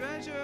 and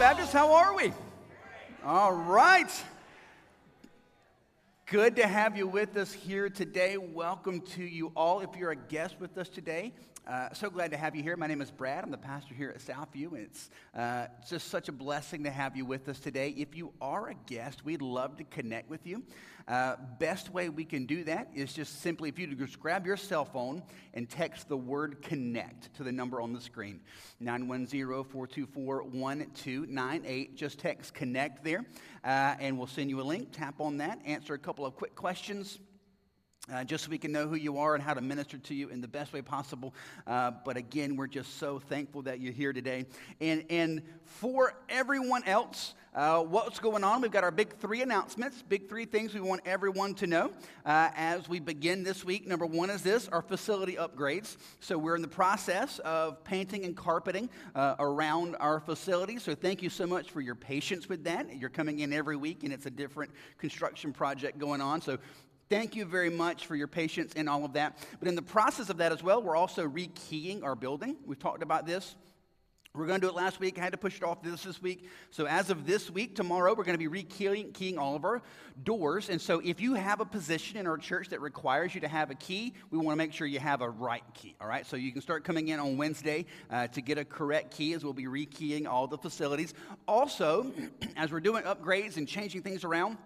Baptist, how are we? All right. Good to have you with us here today. Welcome to you all. If you're a guest with us today, uh, so glad to have you here. My name is Brad. I'm the pastor here at Southview, and it's uh, just such a blessing to have you with us today. If you are a guest, we'd love to connect with you. Uh, best way we can do that is just simply if you just grab your cell phone and text the word connect to the number on the screen 910-424-1298 just text connect there uh, and we'll send you a link tap on that answer a couple of quick questions uh, just so we can know who you are and how to minister to you in the best way possible. Uh, but again, we're just so thankful that you're here today. And, and for everyone else, uh, what's going on? We've got our big three announcements, big three things we want everyone to know uh, as we begin this week. Number one is this our facility upgrades. So we're in the process of painting and carpeting uh, around our facility. So thank you so much for your patience with that. You're coming in every week, and it's a different construction project going on. So Thank you very much for your patience and all of that. But in the process of that as well, we're also rekeying our building. We've talked about this. We are going to do it last week. I had to push it off this this week. So as of this week, tomorrow, we're going to be rekeying keying all of our doors. And so if you have a position in our church that requires you to have a key, we want to make sure you have a right key. All right. So you can start coming in on Wednesday uh, to get a correct key as we'll be rekeying all the facilities. Also, as we're doing upgrades and changing things around,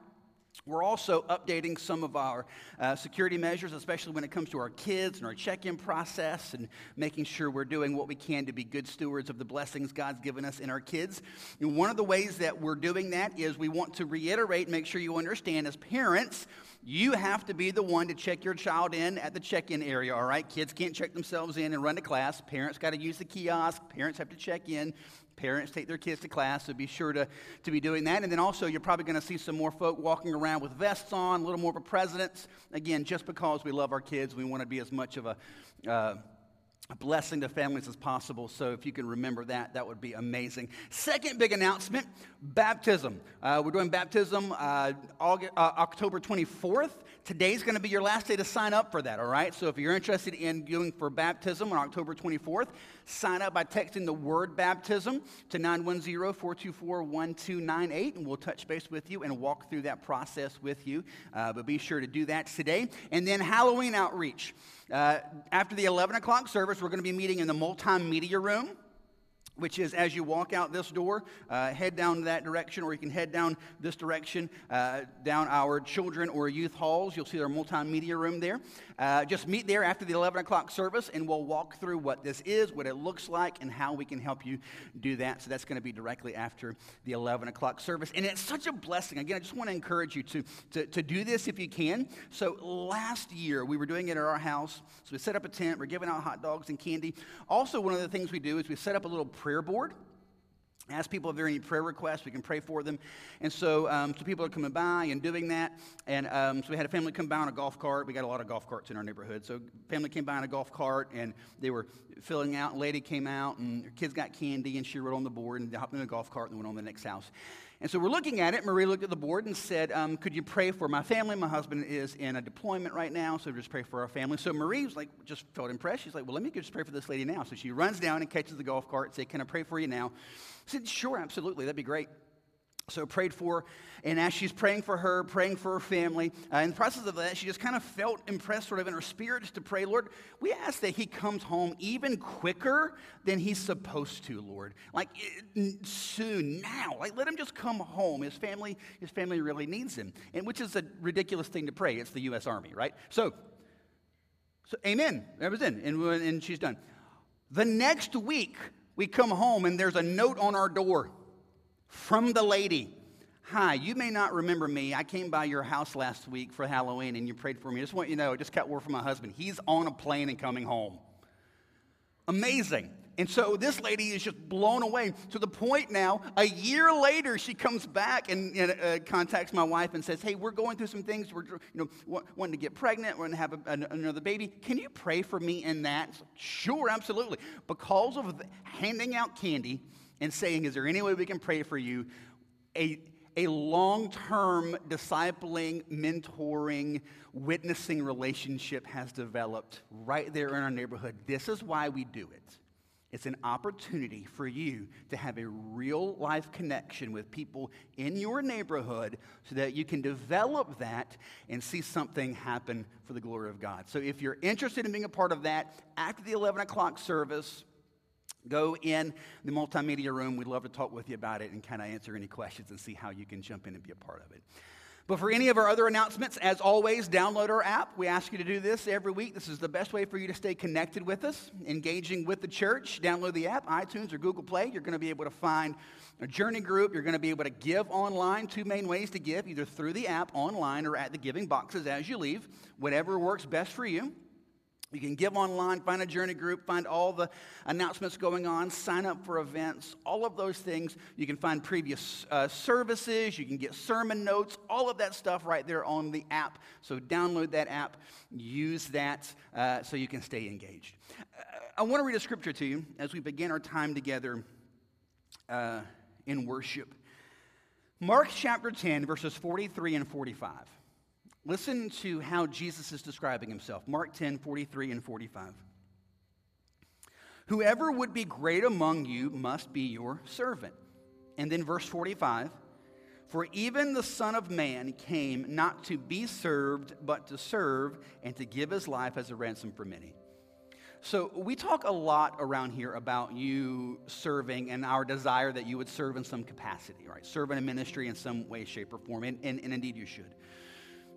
we're also updating some of our uh, security measures, especially when it comes to our kids and our check in process and making sure we're doing what we can to be good stewards of the blessings God's given us in our kids. And one of the ways that we're doing that is we want to reiterate, and make sure you understand as parents, you have to be the one to check your child in at the check in area, all right? Kids can't check themselves in and run to class. Parents got to use the kiosk. Parents have to check in. Parents take their kids to class, so be sure to, to be doing that. And then also, you're probably going to see some more folk walking around with vests on, a little more of a presence. Again, just because we love our kids, we want to be as much of a. Uh, a blessing to families as possible. So if you can remember that, that would be amazing. Second big announcement baptism. Uh, we're doing baptism uh, August, uh, October 24th. Today's going to be your last day to sign up for that, all right? So if you're interested in going for baptism on October 24th, sign up by texting the word baptism to 910 424 1298, and we'll touch base with you and walk through that process with you. Uh, but be sure to do that today. And then Halloween outreach. Uh, after the 11 o'clock service, we're going to be meeting in the multimedia room which is as you walk out this door, uh, head down that direction, or you can head down this direction, uh, down our children or youth halls. You'll see our multimedia room there. Uh, just meet there after the 11 o'clock service, and we'll walk through what this is, what it looks like, and how we can help you do that. So that's going to be directly after the 11 o'clock service. And it's such a blessing. Again, I just want to encourage you to, to, to do this if you can. So last year, we were doing it at our house. So we set up a tent, we're giving out hot dogs and candy. Also, one of the things we do is we set up a little prayer board. Ask people if there are any prayer requests. We can pray for them. And so, um, so people are coming by and doing that. And um, so we had a family come by on a golf cart. We got a lot of golf carts in our neighborhood. So family came by on a golf cart and they were filling out. Lady came out and her kids got candy and she wrote on the board and hopped in the golf cart and went on to the next house. And so we're looking at it. Marie looked at the board and said, um, Could you pray for my family? My husband is in a deployment right now, so just pray for our family. So Marie was like, just felt impressed. She's like, Well, let me just pray for this lady now. So she runs down and catches the golf cart and said, Can I pray for you now? I said, Sure, absolutely. That'd be great. So prayed for, and as she's praying for her, praying for her family, uh, in the process of that, she just kind of felt impressed, sort of in her spirit, to pray, Lord, we ask that he comes home even quicker than he's supposed to, Lord. Like soon, now, like let him just come home. His family, his family really needs him, and which is a ridiculous thing to pray. It's the U.S. Army, right? So, so Amen. That was in, and, and she's done. The next week, we come home, and there's a note on our door from the lady. Hi, you may not remember me. I came by your house last week for Halloween and you prayed for me. I just want you to know, I just got word from my husband. He's on a plane and coming home. Amazing. And so this lady is just blown away to the point now, a year later, she comes back and uh, contacts my wife and says, Hey, we're going through some things. We're you know, wanting to get pregnant. We're going to have a, another baby. Can you pray for me in that? Sure, absolutely. Because of handing out candy and saying, Is there any way we can pray for you? A, a long term discipling, mentoring, witnessing relationship has developed right there in our neighborhood. This is why we do it. It's an opportunity for you to have a real life connection with people in your neighborhood so that you can develop that and see something happen for the glory of God. So if you're interested in being a part of that, after the 11 o'clock service, go in the multimedia room. We'd love to talk with you about it and kind of answer any questions and see how you can jump in and be a part of it. But for any of our other announcements, as always, download our app. We ask you to do this every week. This is the best way for you to stay connected with us, engaging with the church. Download the app, iTunes or Google Play. You're going to be able to find a journey group. You're going to be able to give online. Two main ways to give either through the app, online, or at the giving boxes as you leave. Whatever works best for you. You can give online, find a journey group, find all the announcements going on, sign up for events, all of those things. You can find previous uh, services, you can get sermon notes, all of that stuff right there on the app. So download that app, use that uh, so you can stay engaged. Uh, I want to read a scripture to you as we begin our time together uh, in worship. Mark chapter 10, verses 43 and 45. Listen to how Jesus is describing himself. Mark 10, 43 and 45. Whoever would be great among you must be your servant. And then verse 45 For even the Son of Man came not to be served, but to serve and to give his life as a ransom for many. So, we talk a lot around here about you serving and our desire that you would serve in some capacity, right? Serve in a ministry in some way, shape, or form, and, and, and indeed you should.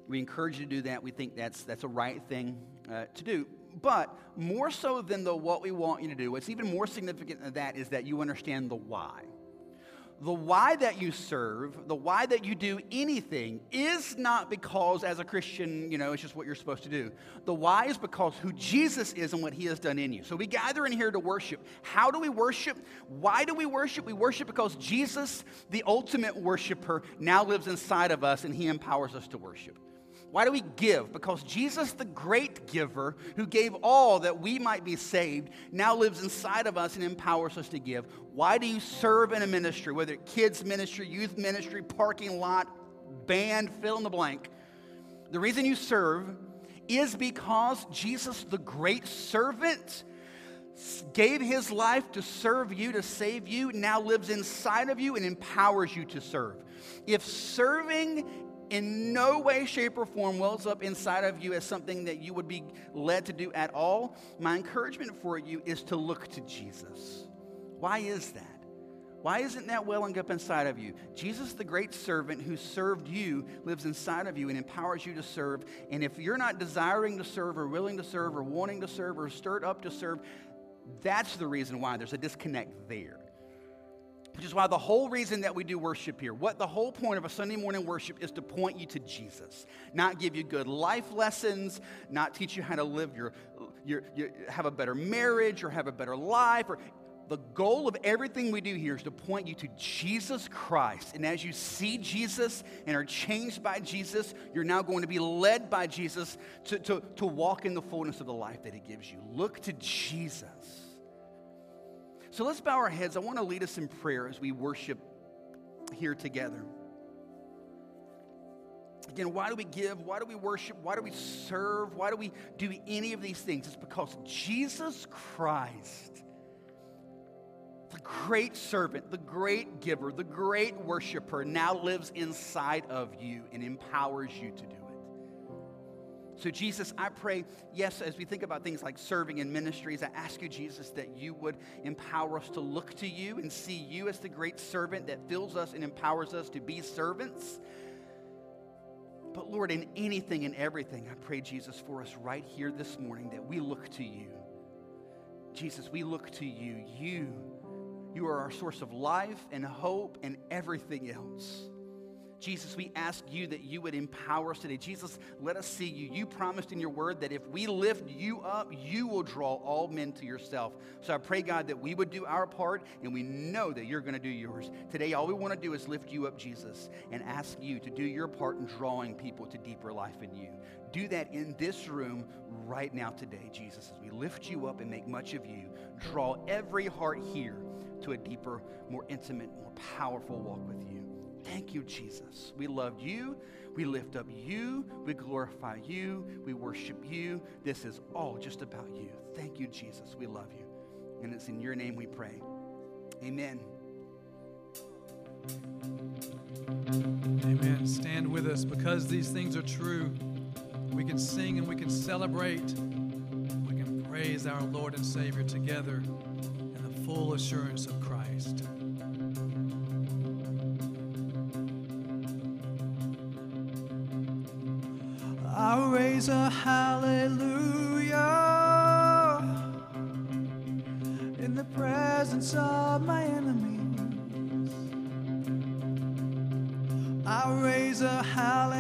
We encourage you to do that. We think that's, that's a right thing uh, to do. But more so than the what we want you to do, what's even more significant than that is that you understand the why. The why that you serve, the why that you do anything is not because as a Christian, you know, it's just what you're supposed to do. The why is because who Jesus is and what he has done in you. So we gather in here to worship. How do we worship? Why do we worship? We worship because Jesus, the ultimate worshiper, now lives inside of us and he empowers us to worship. Why do we give? Because Jesus, the great giver, who gave all that we might be saved, now lives inside of us and empowers us to give. Why do you serve in a ministry, whether it's kids' ministry, youth ministry, parking lot, band, fill in the blank? The reason you serve is because Jesus, the great servant, gave his life to serve you, to save you, now lives inside of you and empowers you to serve. If serving in no way, shape, or form wells up inside of you as something that you would be led to do at all, my encouragement for you is to look to Jesus. Why is that? Why isn't that welling up inside of you? Jesus, the great servant who served you, lives inside of you and empowers you to serve. And if you're not desiring to serve or willing to serve or wanting to serve or stirred up to serve, that's the reason why there's a disconnect there. Which is why the whole reason that we do worship here, what the whole point of a Sunday morning worship is to point you to Jesus, not give you good life lessons, not teach you how to live your, your, your have a better marriage or have a better life. Or the goal of everything we do here is to point you to Jesus Christ. And as you see Jesus and are changed by Jesus, you're now going to be led by Jesus to, to, to walk in the fullness of the life that He gives you. Look to Jesus. So let's bow our heads. I want to lead us in prayer as we worship here together. Again, why do we give? Why do we worship? Why do we serve? Why do we do any of these things? It's because Jesus Christ, the great servant, the great giver, the great worshiper, now lives inside of you and empowers you to do it. So, Jesus, I pray, yes, as we think about things like serving in ministries, I ask you, Jesus, that you would empower us to look to you and see you as the great servant that fills us and empowers us to be servants. But, Lord, in anything and everything, I pray, Jesus, for us right here this morning that we look to you. Jesus, we look to you. You, you are our source of life and hope and everything else. Jesus, we ask you that you would empower us today. Jesus, let us see you. You promised in your word that if we lift you up, you will draw all men to yourself. So I pray, God, that we would do our part and we know that you're going to do yours. Today, all we want to do is lift you up, Jesus, and ask you to do your part in drawing people to deeper life in you. Do that in this room right now today, Jesus, as we lift you up and make much of you. Draw every heart here to a deeper, more intimate, more powerful walk with you. Thank you, Jesus. We love you. We lift up you. We glorify you. We worship you. This is all just about you. Thank you, Jesus. We love you. And it's in your name we pray. Amen. Amen. Stand with us because these things are true. We can sing and we can celebrate. We can praise our Lord and Savior together in the full assurance of Christ. Raise a hallelujah in the presence of my enemies. I'll raise a hallelujah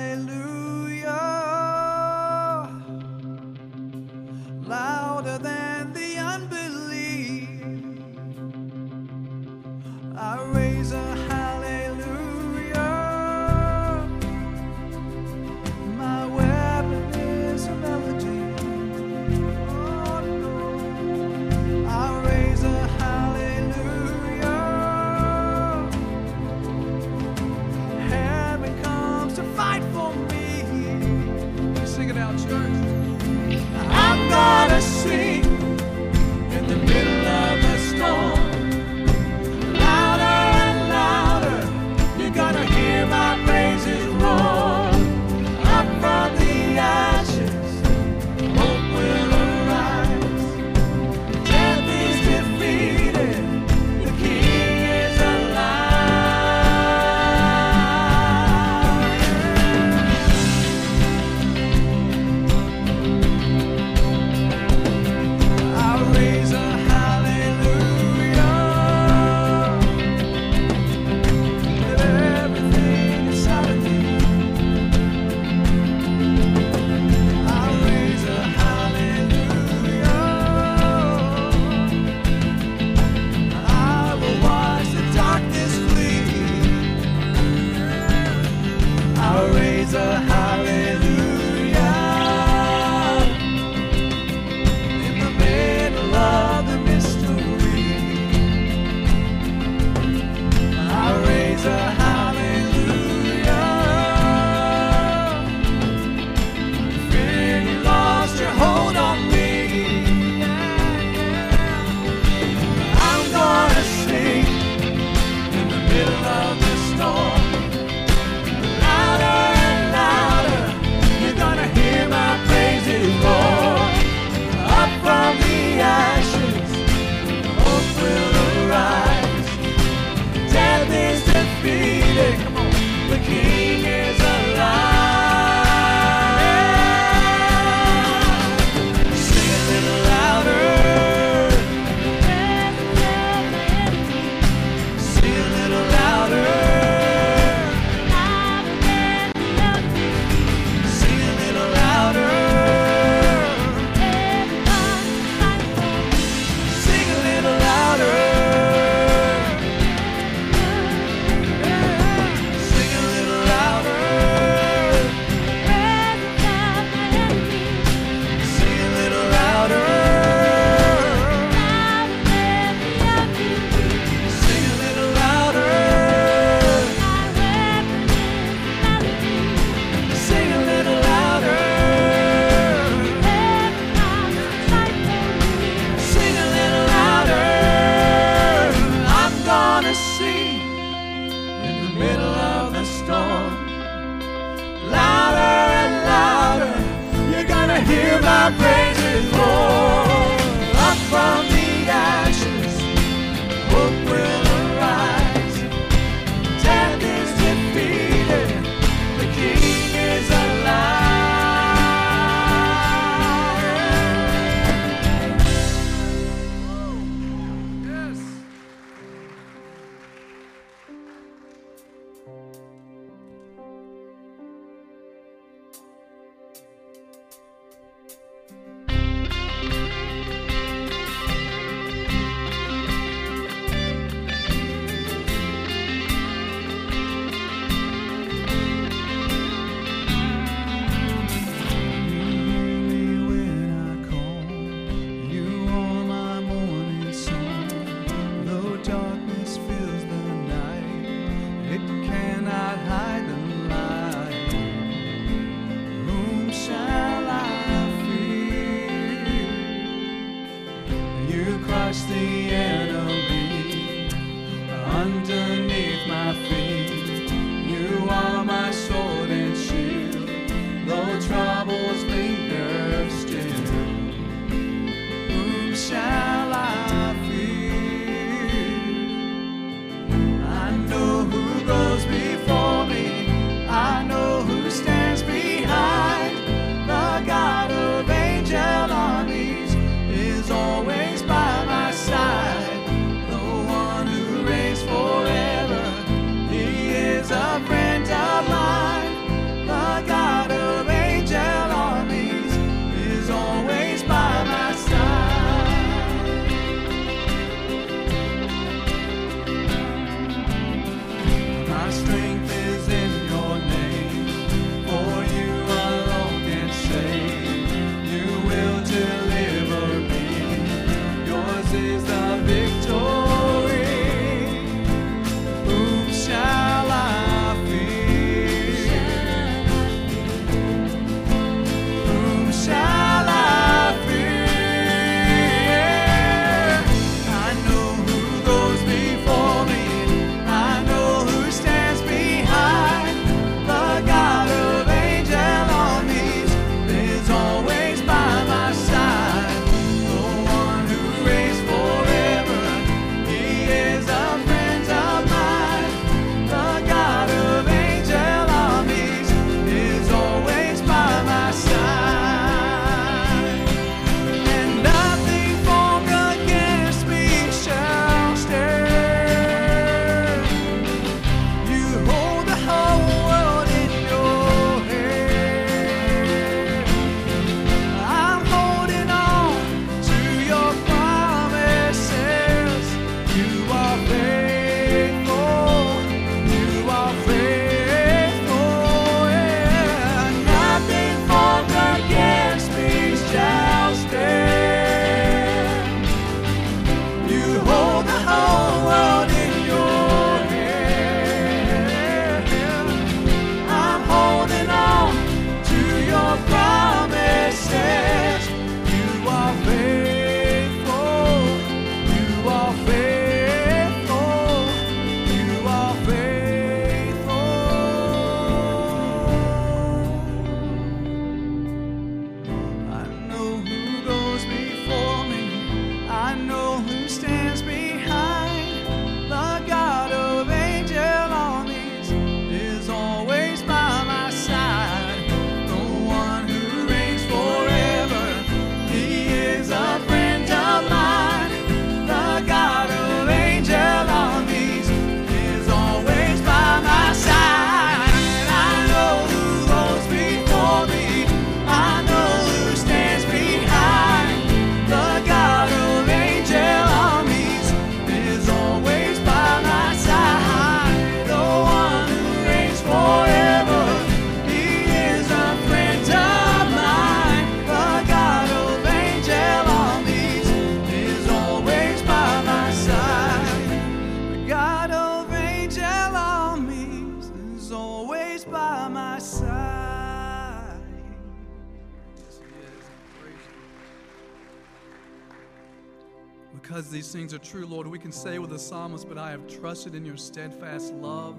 can say with the psalmist, But I have trusted in your steadfast love.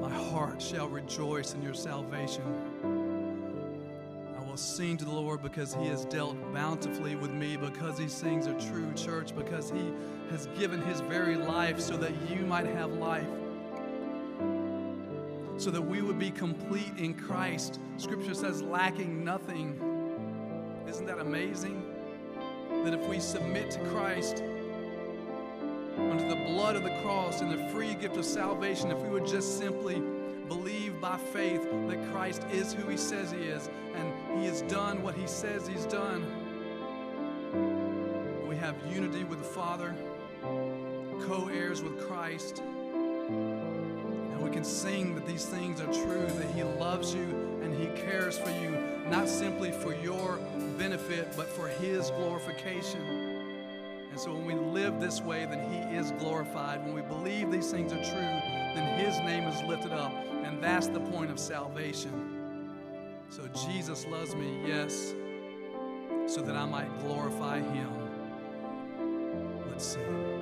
My heart shall rejoice in your salvation. I will sing to the Lord because he has dealt bountifully with me, because he sings a true, church, because he has given his very life so that you might have life, so that we would be complete in Christ. Scripture says, lacking nothing. Isn't that amazing? That if we submit to Christ, under the blood of the cross and the free gift of salvation, if we would just simply believe by faith that Christ is who he says he is and he has done what he says he's done, we have unity with the Father, co heirs with Christ, and we can sing that these things are true, that he loves you and he cares for you, not simply for your benefit, but for his glorification. And so when we live this way, then He is glorified. When we believe these things are true, then His name is lifted up. And that's the point of salvation. So Jesus loves me, yes, so that I might glorify Him. Let's sing.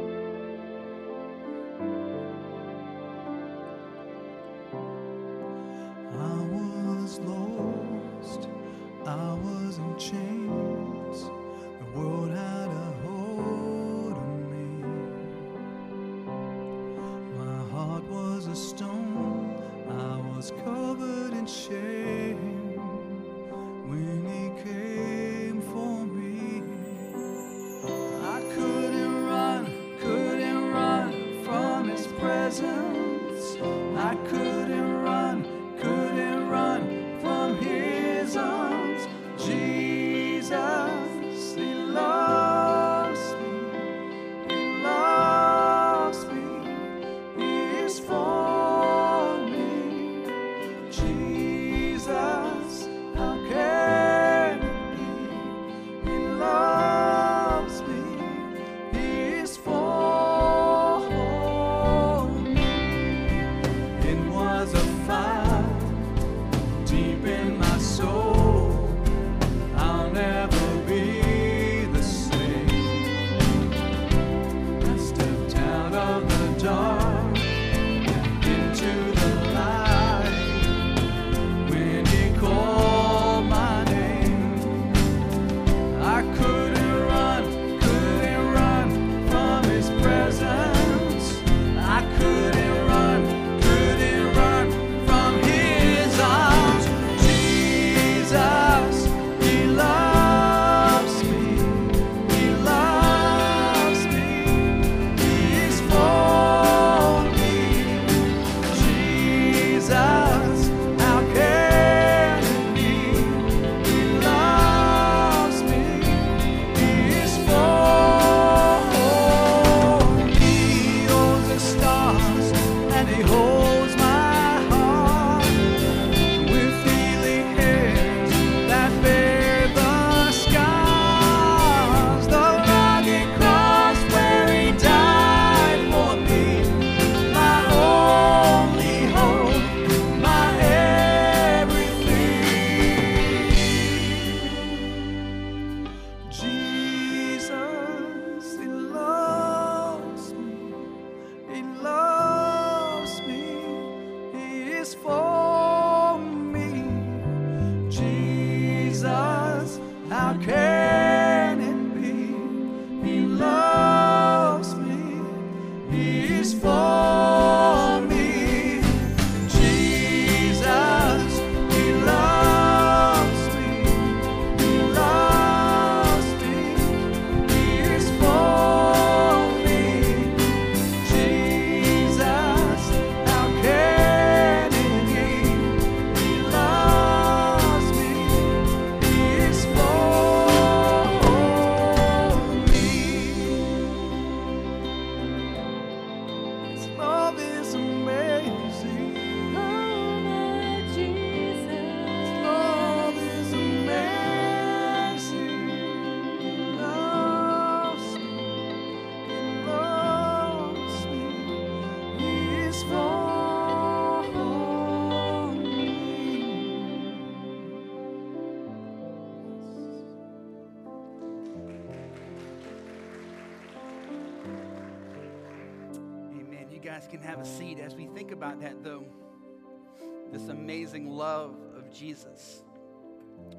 Amazing love of Jesus.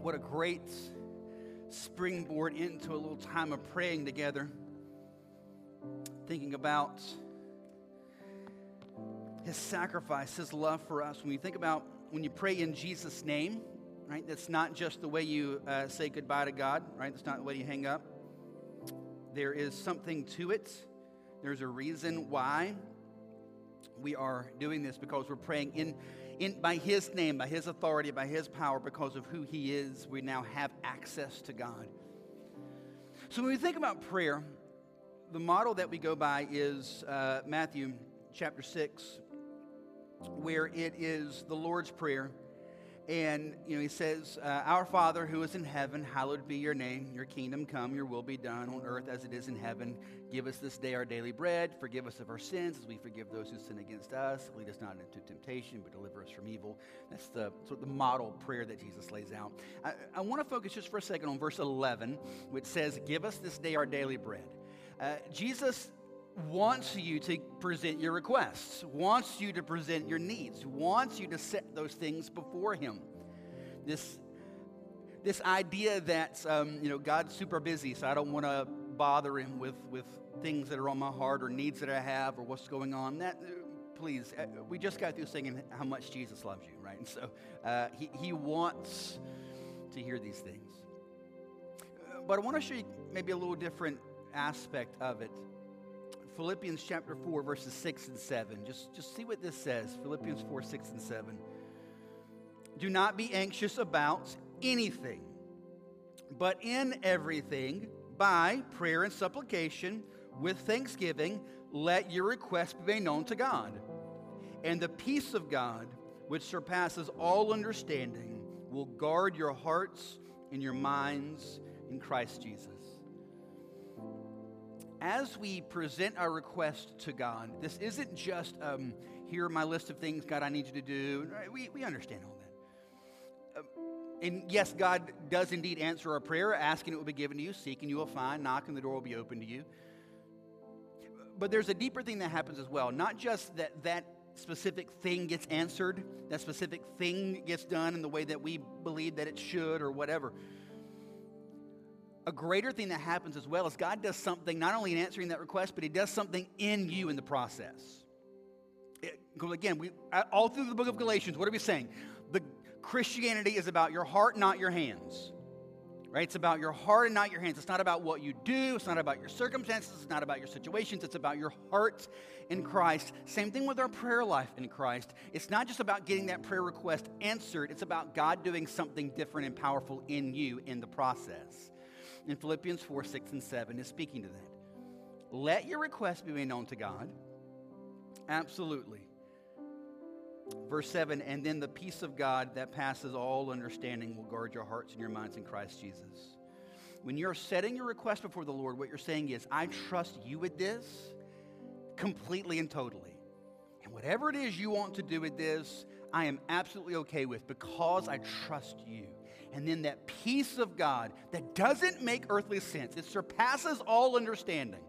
What a great springboard into a little time of praying together. Thinking about his sacrifice, his love for us. When you think about when you pray in Jesus' name, right, that's not just the way you uh, say goodbye to God, right? That's not the way you hang up. There is something to it. There's a reason why we are doing this because we're praying in, in by his name, by his authority, by his power, because of who he is. We now have access to God. So when we think about prayer, the model that we go by is uh, Matthew chapter 6, where it is the Lord's Prayer. And, you know, he says, uh, Our Father who is in heaven, hallowed be your name. Your kingdom come, your will be done on earth as it is in heaven. Give us this day our daily bread. Forgive us of our sins as we forgive those who sin against us. Lead us not into temptation, but deliver us from evil. That's the sort of the model prayer that Jesus lays out. I, I want to focus just for a second on verse 11, which says, Give us this day our daily bread. Uh, Jesus wants you to present your requests, wants you to present your needs, wants you to set those things before Him. This, this idea that, um, you know, God's super busy, so I don't want to bother Him with, with things that are on my heart or needs that I have or what's going on. That, please, uh, we just got through singing how much Jesus loves you, right? And so uh, he, he wants to hear these things. Uh, but I want to show you maybe a little different aspect of it. Philippians chapter 4, verses 6 and 7. Just, just see what this says Philippians 4, 6 and 7. Do not be anxious about anything, but in everything, by prayer and supplication, with thanksgiving, let your requests be made known to God. And the peace of God, which surpasses all understanding, will guard your hearts and your minds in Christ Jesus as we present our request to God, this isn't just, um, here are my list of things, God, I need you to do. We, we understand all that. Uh, and yes, God does indeed answer our prayer, asking it will be given to you, seeking you will find, knocking the door will be open to you. But there's a deeper thing that happens as well. Not just that that specific thing gets answered, that specific thing gets done in the way that we believe that it should or whatever a greater thing that happens as well is God does something not only in answering that request, but He does something in you in the process. It, again, we, all through the book of Galatians, what are we saying? The Christianity is about your heart, not your hands. Right? It's about your heart and not your hands. It's not about what you do. It's not about your circumstances. It's not about your situations. It's about your heart in Christ. Same thing with our prayer life in Christ. It's not just about getting that prayer request answered, it's about God doing something different and powerful in you in the process in Philippians 4 6 and 7 is speaking to that. Let your requests be made known to God. Absolutely. Verse 7 And then the peace of God that passes all understanding will guard your hearts and your minds in Christ Jesus. When you're setting your request before the Lord, what you're saying is, I trust you with this completely and totally. And whatever it is you want to do with this, I am absolutely okay with because I trust you. And then that peace of God that doesn't make earthly sense, it surpasses all understanding,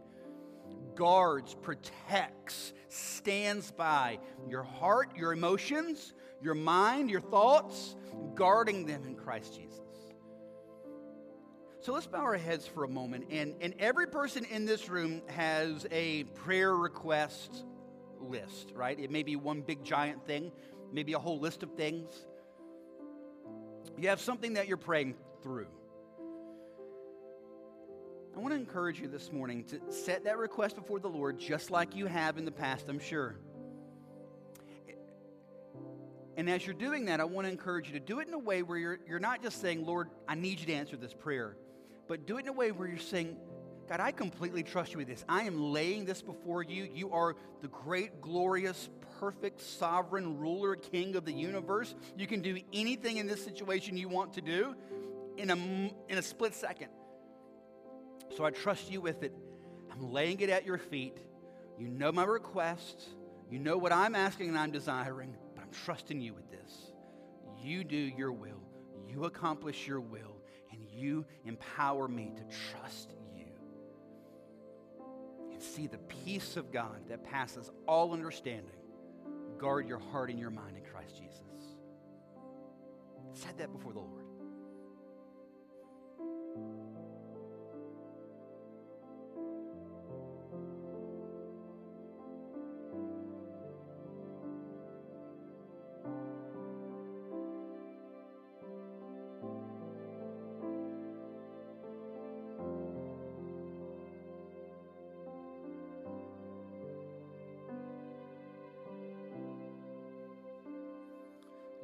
guards, protects, stands by your heart, your emotions, your mind, your thoughts, guarding them in Christ Jesus. So let's bow our heads for a moment. And, and every person in this room has a prayer request list, right? It may be one big giant thing, maybe a whole list of things. You have something that you're praying through. I want to encourage you this morning to set that request before the Lord just like you have in the past, I'm sure. And as you're doing that, I want to encourage you to do it in a way where you're, you're not just saying, Lord, I need you to answer this prayer, but do it in a way where you're saying, God, I completely trust you with this. I am laying this before you. You are the great, glorious, perfect, sovereign ruler, king of the universe. You can do anything in this situation you want to do in a, in a split second. So I trust you with it. I'm laying it at your feet. You know my requests. You know what I'm asking and I'm desiring, but I'm trusting you with this. You do your will. You accomplish your will, and you empower me to trust you. And see the peace of God that passes all understanding guard your heart and your mind in Christ Jesus. Said that before the Lord.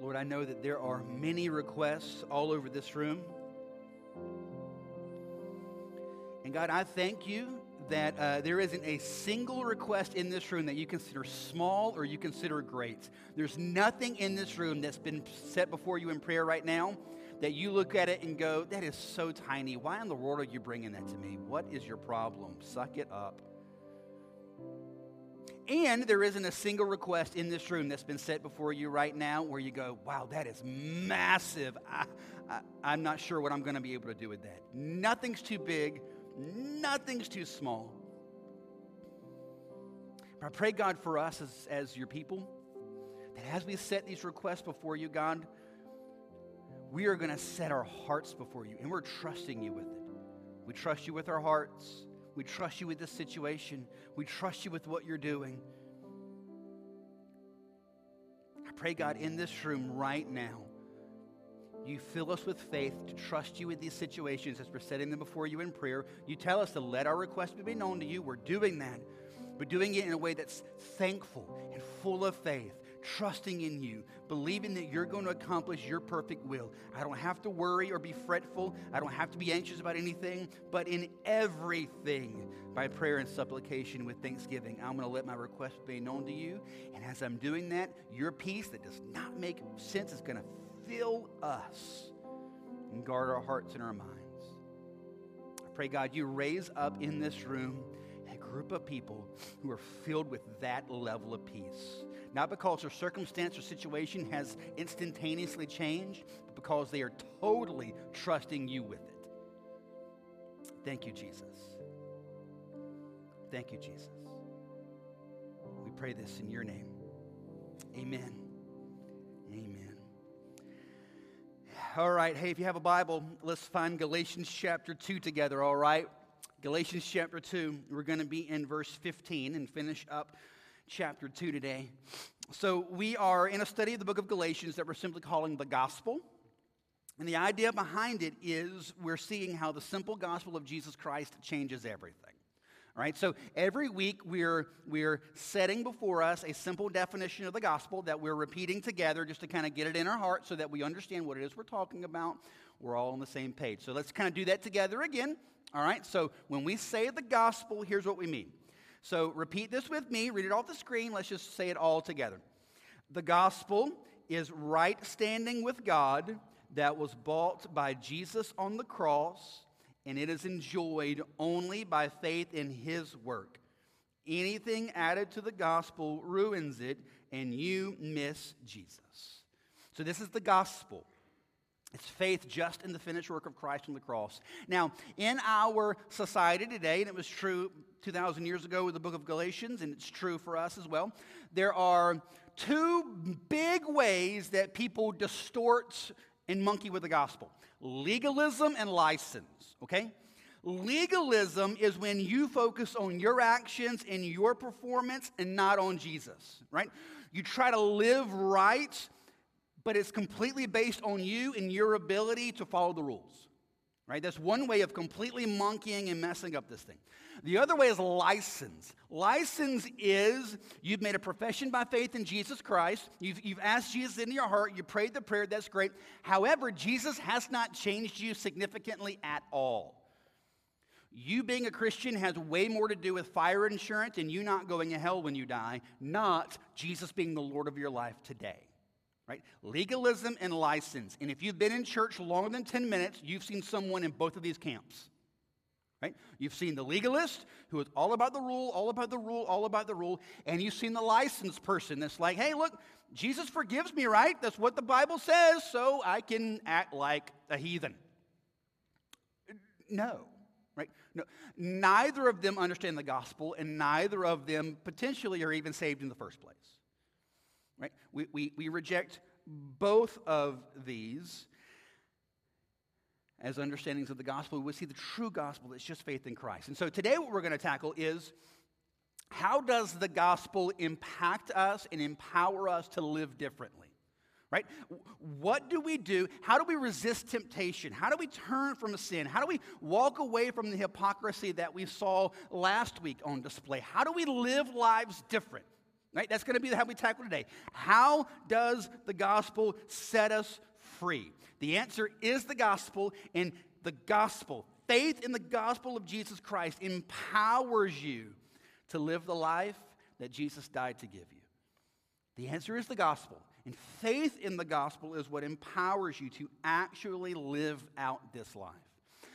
Lord, I know that there are many requests all over this room. And God, I thank you that uh, there isn't a single request in this room that you consider small or you consider great. There's nothing in this room that's been set before you in prayer right now that you look at it and go, that is so tiny. Why in the world are you bringing that to me? What is your problem? Suck it up. And there isn't a single request in this room that's been set before you right now where you go, wow, that is massive. I, I, am not sure what I'm going to be able to do with that. Nothing's too big, nothing's too small. But I pray, God, for us as, as your people, that as we set these requests before you, God, we are going to set our hearts before you, and we're trusting you with it. We trust you with our hearts. We trust you with this situation. We trust you with what you're doing. I pray, God, in this room right now, you fill us with faith to trust you with these situations as we're setting them before you in prayer. You tell us to let our requests be known to you. We're doing that. We're doing it in a way that's thankful and full of faith trusting in you, believing that you're going to accomplish your perfect will. I don't have to worry or be fretful. I don't have to be anxious about anything, but in everything, by prayer and supplication with thanksgiving, I'm going to let my request be known to you. And as I'm doing that, your peace that does not make sense is going to fill us and guard our hearts and our minds. I pray, God, you raise up in this room a group of people who are filled with that level of peace not because their circumstance or situation has instantaneously changed, but because they are totally trusting you with it. Thank you, Jesus. Thank you, Jesus. We pray this in your name. Amen. Amen. All right. Hey, if you have a Bible, let's find Galatians chapter 2 together, all right? Galatians chapter 2. We're going to be in verse 15 and finish up chapter 2 today. So, we are in a study of the book of Galatians that we're simply calling the gospel. And the idea behind it is we're seeing how the simple gospel of Jesus Christ changes everything. All right, so every week we're, we're setting before us a simple definition of the gospel that we're repeating together just to kind of get it in our heart so that we understand what it is we're talking about. We're all on the same page. So let's kind of do that together again. All right, so when we say the gospel, here's what we mean so repeat this with me. Read it off the screen. Let's just say it all together. The gospel is right standing with God that was bought by Jesus on the cross, and it is enjoyed only by faith in his work. Anything added to the gospel ruins it, and you miss Jesus. So, this is the gospel. It's faith just in the finished work of Christ on the cross. Now, in our society today, and it was true 2,000 years ago with the book of Galatians, and it's true for us as well, there are two big ways that people distort and monkey with the gospel legalism and license, okay? Legalism is when you focus on your actions and your performance and not on Jesus, right? You try to live right but it's completely based on you and your ability to follow the rules. Right? That's one way of completely monkeying and messing up this thing. The other way is license. License is you've made a profession by faith in Jesus Christ. You've, you've asked Jesus into your heart. You prayed the prayer. That's great. However, Jesus has not changed you significantly at all. You being a Christian has way more to do with fire insurance and you not going to hell when you die, not Jesus being the Lord of your life today right? Legalism and license. And if you've been in church longer than 10 minutes, you've seen someone in both of these camps. Right? You've seen the legalist who is all about the rule, all about the rule, all about the rule, and you've seen the licensed person that's like, hey, look, Jesus forgives me, right? That's what the Bible says, so I can act like a heathen. No. right? No, neither of them understand the gospel, and neither of them potentially are even saved in the first place, right? We, we, we reject both of these as understandings of the gospel. We see the true gospel that's just faith in Christ. And so today, what we're going to tackle is how does the gospel impact us and empower us to live differently? Right? What do we do? How do we resist temptation? How do we turn from sin? How do we walk away from the hypocrisy that we saw last week on display? How do we live lives different? Right? That's going to be how we tackle today. How does the gospel set us free? The answer is the gospel, and the gospel, faith in the gospel of Jesus Christ, empowers you to live the life that Jesus died to give you. The answer is the gospel. And faith in the gospel is what empowers you to actually live out this life.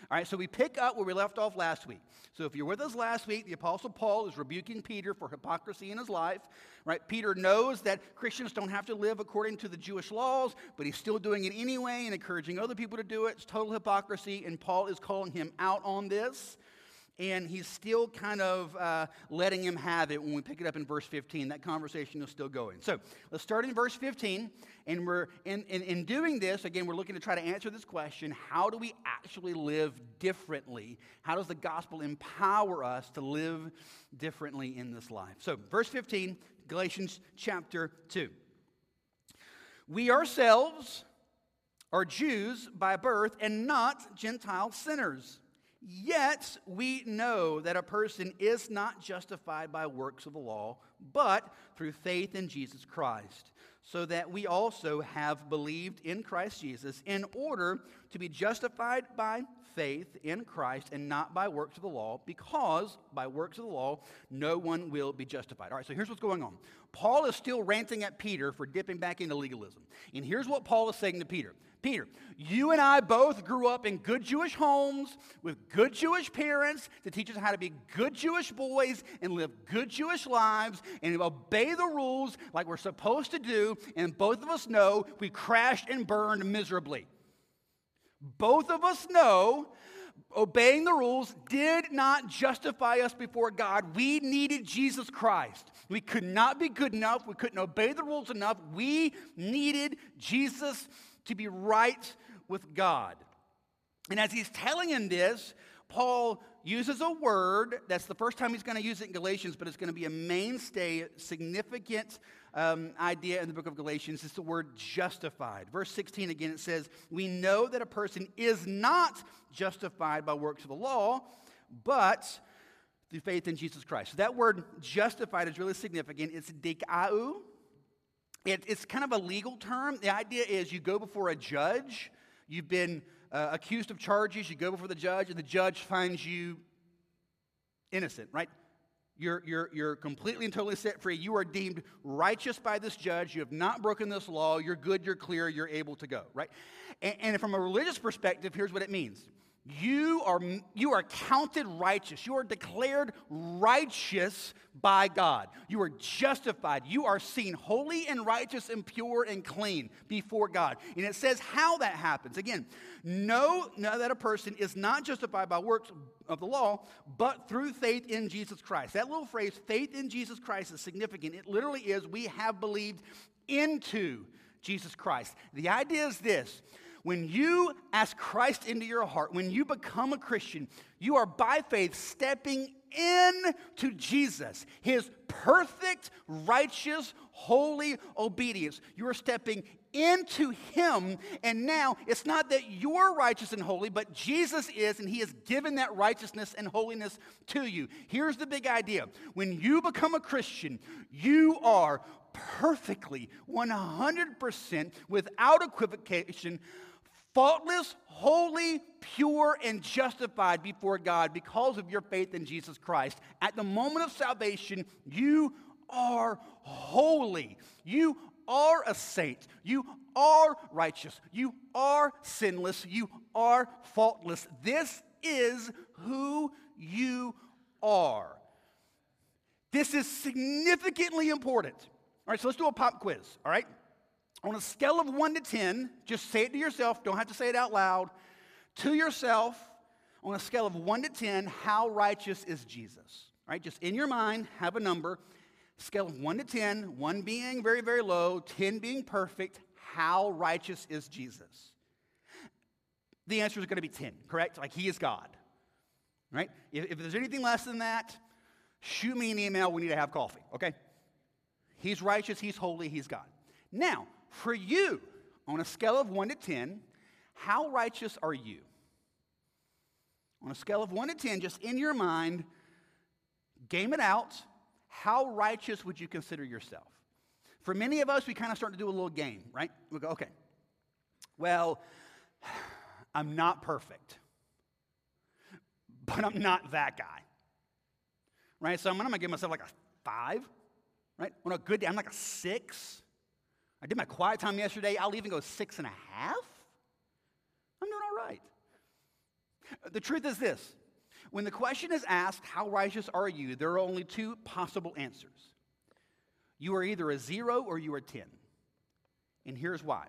All right, so we pick up where we left off last week. So if you're with us last week, the Apostle Paul is rebuking Peter for hypocrisy in his life. Right? Peter knows that Christians don't have to live according to the Jewish laws, but he's still doing it anyway and encouraging other people to do it. It's total hypocrisy, and Paul is calling him out on this and he's still kind of uh, letting him have it when we pick it up in verse 15. That conversation is still going. So let's start in verse 15. And we're in, in, in doing this, again, we're looking to try to answer this question how do we actually live differently? How does the gospel empower us to live differently in this life? So, verse 15, Galatians chapter 2. We ourselves are Jews by birth and not Gentile sinners. Yet we know that a person is not justified by works of the law, but through faith in Jesus Christ, so that we also have believed in Christ Jesus in order to be justified by faith in Christ and not by works of the law, because by works of the law no one will be justified. All right, so here's what's going on. Paul is still ranting at Peter for dipping back into legalism. And here's what Paul is saying to Peter Peter, you and I both grew up in good Jewish homes with good Jewish parents to teach us how to be good Jewish boys and live good Jewish lives and obey the rules like we're supposed to do. And both of us know we crashed and burned miserably. Both of us know obeying the rules did not justify us before God. We needed Jesus Christ. We could not be good enough. We couldn't obey the rules enough. We needed Jesus to be right with God. And as he's telling him this, Paul uses a word that's the first time he's going to use it in Galatians, but it's going to be a mainstay, significant um, idea in the book of Galatians. It's the word justified. Verse 16 again, it says, We know that a person is not justified by works of the law, but through faith in Jesus Christ. So that word justified is really significant. It's dikau. It, it's kind of a legal term. The idea is you go before a judge, you've been uh, accused of charges, you go before the judge, and the judge finds you innocent, right? You're, you're, you're completely and totally set free. You are deemed righteous by this judge. You have not broken this law. You're good, you're clear, you're able to go, right? And, and from a religious perspective, here's what it means you are, you are counted righteous. You are declared righteous by God. You are justified. You are seen holy and righteous and pure and clean before God. And it says how that happens. Again, know, know that a person is not justified by works of the law, but through faith in Jesus Christ. That little phrase, faith in Jesus Christ, is significant. It literally is we have believed into Jesus Christ. The idea is this when you ask Christ into your heart, when you become a Christian, you are by faith stepping in to Jesus, his perfect, righteous, holy obedience. You are stepping into him, and now it's not that you're righteous and holy, but Jesus is, and he has given that righteousness and holiness to you. Here's the big idea when you become a Christian, you are perfectly, 100%, without equivocation, faultless, holy, pure, and justified before God because of your faith in Jesus Christ. At the moment of salvation, you are holy. You are a saint. You are righteous. You are sinless. You are faultless. This is who you are. This is significantly important. All right, so let's do a pop quiz, all right? On a scale of 1 to 10, just say it to yourself, don't have to say it out loud, to yourself, on a scale of 1 to 10, how righteous is Jesus? Right? Just in your mind, have a number. Scale of 1 to 10, 1 being very, very low, 10 being perfect. How righteous is Jesus? The answer is going to be 10, correct? Like he is God. Right? If, if there's anything less than that, shoot me an email. We need to have coffee, okay? He's righteous, he's holy, he's God. Now, for you, on a scale of 1 to 10, how righteous are you? On a scale of 1 to 10, just in your mind, game it out. How righteous would you consider yourself? For many of us, we kind of start to do a little game, right? We go, okay, well, I'm not perfect, but I'm not that guy, right? So I'm to give myself like a five, right? On a good day, I'm like a six. I did my quiet time yesterday. I'll even go six and a half. I'm doing all right. The truth is this when the question is asked, How righteous are you? there are only two possible answers. You are either a zero or you are 10. And here's why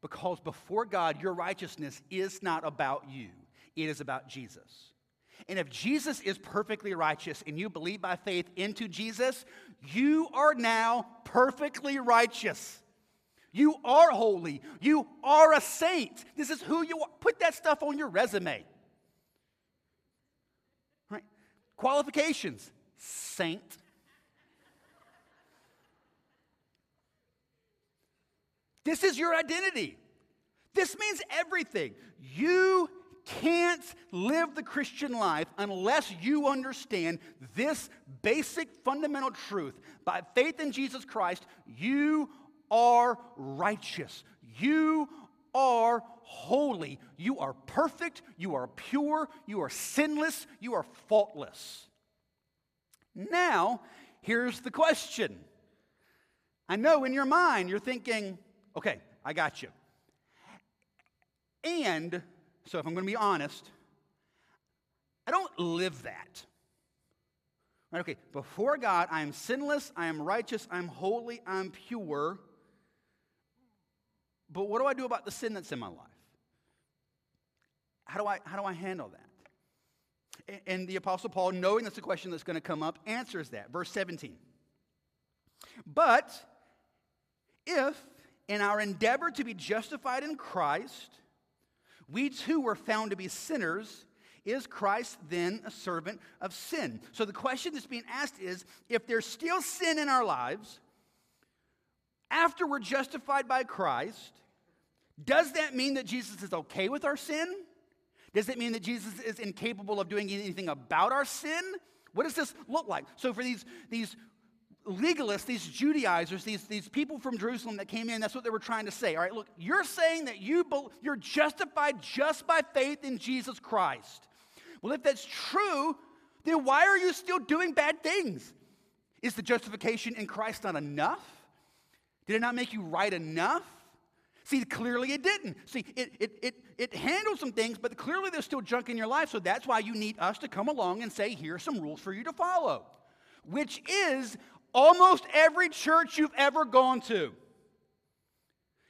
because before God, your righteousness is not about you, it is about Jesus. And if Jesus is perfectly righteous and you believe by faith into Jesus, you are now perfectly righteous. You are holy. You are a saint. This is who you are. Put that stuff on your resume. Right? Qualifications saint. This is your identity. This means everything. You can't live the Christian life unless you understand this basic fundamental truth. By faith in Jesus Christ, you are righteous. You are holy. You are perfect. You are pure. You are sinless. You are faultless. Now, here's the question. I know in your mind you're thinking, okay, I got you. And, so if I'm going to be honest, I don't live that. Right, okay, before God, I am sinless, I am righteous, I'm holy, I'm pure. But what do I do about the sin that's in my life? How do I, how do I handle that? And the Apostle Paul, knowing that's a question that's going to come up, answers that. Verse 17. But if in our endeavor to be justified in Christ, we too were found to be sinners, is Christ then a servant of sin? So the question that's being asked is if there's still sin in our lives, after we're justified by Christ, does that mean that Jesus is okay with our sin? Does it mean that Jesus is incapable of doing anything about our sin? What does this look like? So, for these, these legalists, these Judaizers, these, these people from Jerusalem that came in, that's what they were trying to say. All right, look, you're saying that you, you're justified just by faith in Jesus Christ. Well, if that's true, then why are you still doing bad things? Is the justification in Christ not enough? Did it not make you right enough? See, clearly it didn't. See, it, it, it, it handled some things, but clearly there's still junk in your life. So that's why you need us to come along and say, here are some rules for you to follow, which is almost every church you've ever gone to.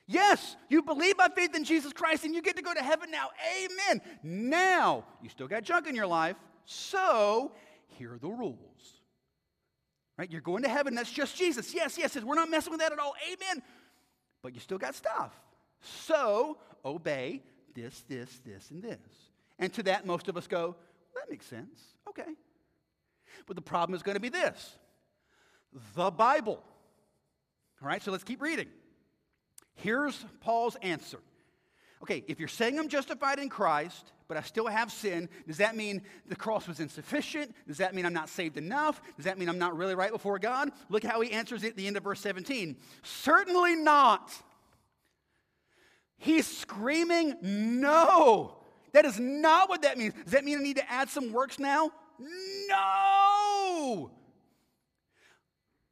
Yes, you believe by faith in Jesus Christ and you get to go to heaven now. Amen. Now, you still got junk in your life, so here are the rules. Right? You're going to heaven, that's just Jesus. Yes, yes, we're not messing with that at all. Amen. But you still got stuff. So obey this, this, this, and this. And to that, most of us go, that makes sense. Okay. But the problem is going to be this the Bible. All right, so let's keep reading. Here's Paul's answer. Okay, if you're saying I'm justified in Christ, but I still have sin, does that mean the cross was insufficient? Does that mean I'm not saved enough? Does that mean I'm not really right before God? Look how he answers it at the end of verse 17. Certainly not. He's screaming, no. That is not what that means. Does that mean I need to add some works now? No.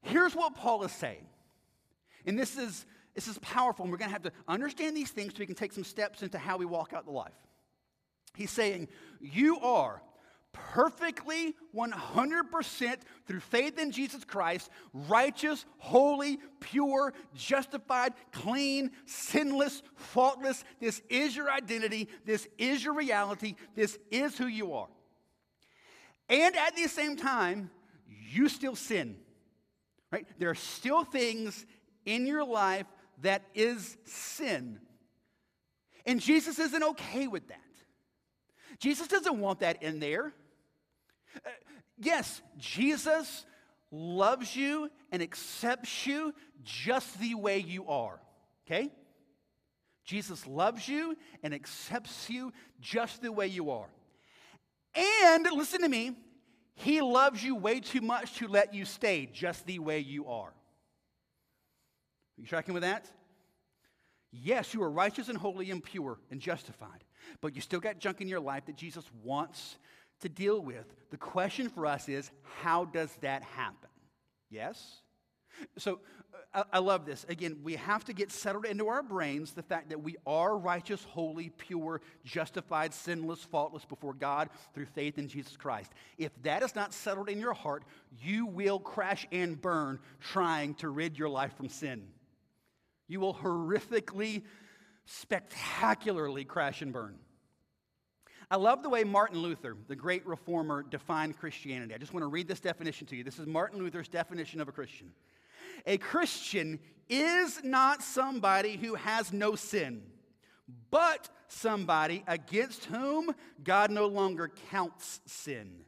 Here's what Paul is saying. And this is, this is powerful, and we're going to have to understand these things so we can take some steps into how we walk out the life. He's saying, You are perfectly 100% through faith in Jesus Christ, righteous, holy, pure, justified, clean, sinless, faultless. This is your identity. This is your reality. This is who you are. And at the same time, you still sin. Right? There are still things in your life that is sin. And Jesus isn't okay with that. Jesus doesn't want that in there. Uh, yes, Jesus loves you and accepts you just the way you are. Okay? Jesus loves you and accepts you just the way you are. And listen to me, he loves you way too much to let you stay just the way you are. Are you tracking with that? Yes, you are righteous and holy and pure and justified, but you still got junk in your life that Jesus wants to deal with. The question for us is how does that happen? Yes? So uh, I, I, love this. Again, we have to get settled into our brains the fact that we are righteous, holy, pure, justified, sinless, faultless before God through faith in Jesus Christ. If that is not settled in your heart, you will crash and burn trying to rid your life from sin. You will horrifically, spectacularly crash and burn. I love the way Martin Luther, the great reformer, defined Christianity. I just want to read this definition to you. This is Martin Luther's definition of a Christian. A Christian is not somebody who has no sin, but somebody against whom God no longer counts sin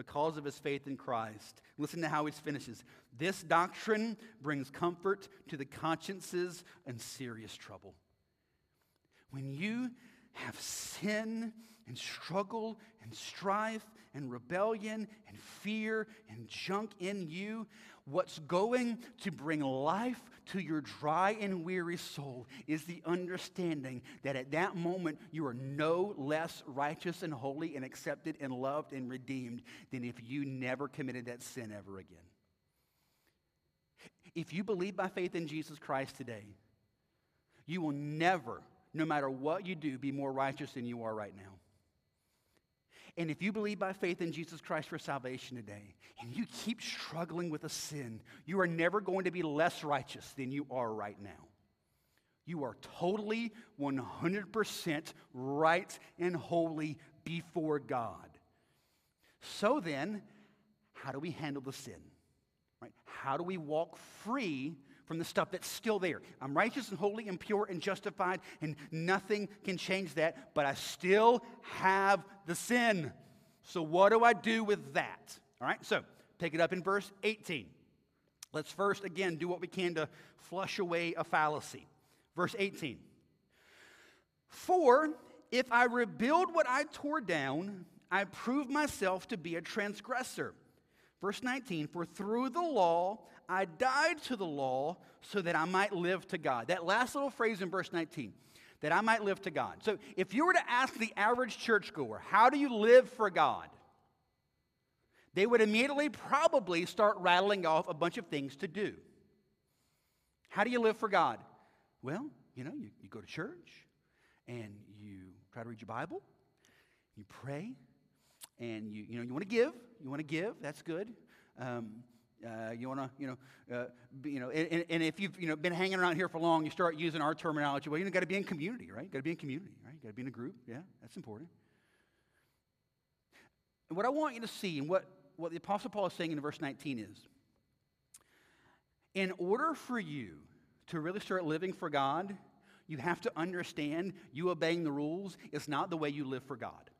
because of his faith in Christ. Listen to how he finishes. This doctrine brings comfort to the consciences in serious trouble. When you have sin and struggle and strife and rebellion and fear and junk in you, what's going to bring life to your dry and weary soul is the understanding that at that moment you are no less righteous and holy and accepted and loved and redeemed than if you never committed that sin ever again. If you believe by faith in Jesus Christ today, you will never, no matter what you do, be more righteous than you are right now. And if you believe by faith in Jesus Christ for salvation today, and you keep struggling with a sin, you are never going to be less righteous than you are right now. You are totally 100% right and holy before God. So then, how do we handle the sin? Right? How do we walk free from the stuff that's still there? I'm righteous and holy and pure and justified, and nothing can change that, but I still have the sin. So, what do I do with that? All right, so pick it up in verse 18. Let's first, again, do what we can to flush away a fallacy. Verse 18. For if I rebuild what I tore down, I prove myself to be a transgressor. Verse 19, for through the law I died to the law so that I might live to God. That last little phrase in verse 19, that I might live to God. So if you were to ask the average churchgoer, how do you live for God? They would immediately probably start rattling off a bunch of things to do. How do you live for God? Well, you know, you, you go to church and you try to read your Bible, you pray, and you, you know, you want to give. You want to give. That's good. Um, uh, you want to, you know, uh, be, you know, and, and, if you've, you know, been hanging around here for long, you start using our terminology. Well, you know, got to be in community, right? Got to be in community, right? Got to be in a group. Yeah, that's important. And what I want you to see, and what what the Apostle Paul is saying in verse 19 is, in order for you to really start living for God, you have to understand you obeying the rules is not the way you live for God.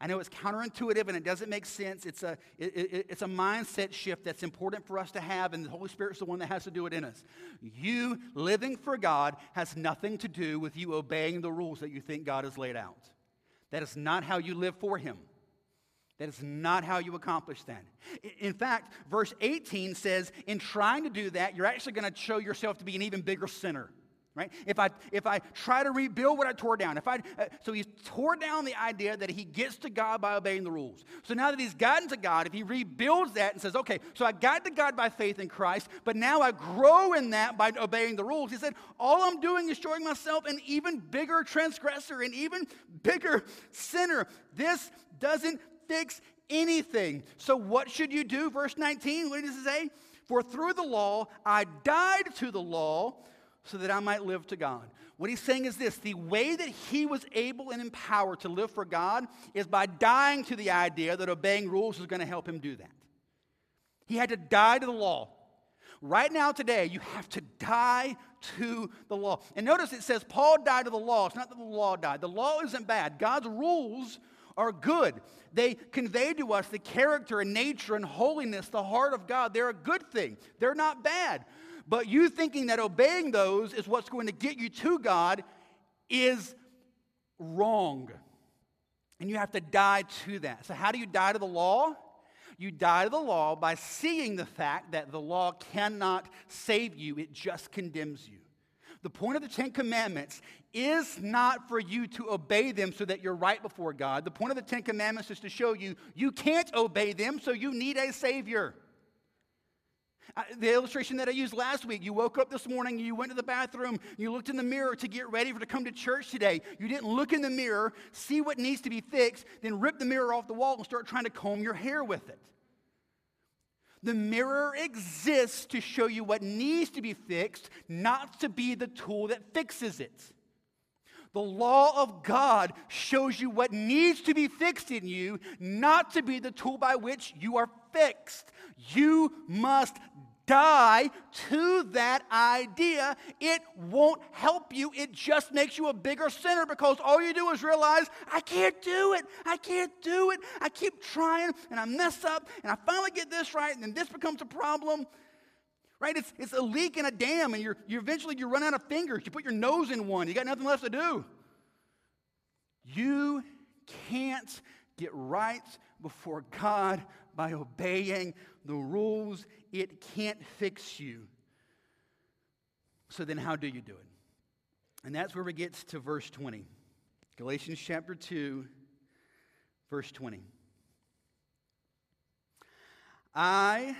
I know it's counterintuitive and it doesn't make sense. It's a, it, it, it's a mindset shift that's important for us to have, and the Holy Spirit's the one that has to do it in us. You living for God has nothing to do with you obeying the rules that you think God has laid out. That is not how you live for Him. That is not how you accomplish that. In fact, verse 18 says, in trying to do that, you're actually going to show yourself to be an even bigger sinner right? If I, if I try to rebuild what I tore down, if I, uh, so he's tore down the idea that he gets to God by obeying the rules. So now that he's gotten to God, if he rebuilds that and says, okay, so I got to God by faith in Christ, but now I grow in that by obeying the rules, he said, all I'm doing is showing myself an even bigger transgressor, an even bigger sinner. This doesn't fix anything. So, what should you do? Verse 19, what does it say? For through the law I died to the law so that I might live to God. What he's saying is this the way that he was able and empowered to live for God is by dying to the idea that obeying rules is going to help him do that. He had to die to the law. Right now, today, you have to die to the law. And notice it says Paul died to the law. It's not that the law died. The law isn't bad. God's rules are good. They convey to us the character and nature and holiness, the heart of God. They're a good thing, they're not bad. But you thinking that obeying those is what's going to get you to God is wrong. And you have to die to that. So, how do you die to the law? You die to the law by seeing the fact that the law cannot save you, it just condemns you. The point of the Ten Commandments is not for you to obey them so that you're right before God. The point of the Ten Commandments is to show you you can't obey them, so you need a Savior. The illustration that I used last week you woke up this morning, you went to the bathroom, you looked in the mirror to get ready for to come to church today. You didn't look in the mirror, see what needs to be fixed, then rip the mirror off the wall and start trying to comb your hair with it. The mirror exists to show you what needs to be fixed, not to be the tool that fixes it. The law of God shows you what needs to be fixed in you, not to be the tool by which you are fixed. You must die to that idea. It won't help you. It just makes you a bigger sinner because all you do is realize, I can't do it. I can't do it. I keep trying and I mess up and I finally get this right and then this becomes a problem. Right? It's, it's a leak in a dam and you're, you eventually you run out of fingers. You put your nose in one. You got nothing left to do. You can't get right before God by obeying the rules. It can't fix you. So then, how do you do it? And that's where we get to verse 20. Galatians chapter 2, verse 20. I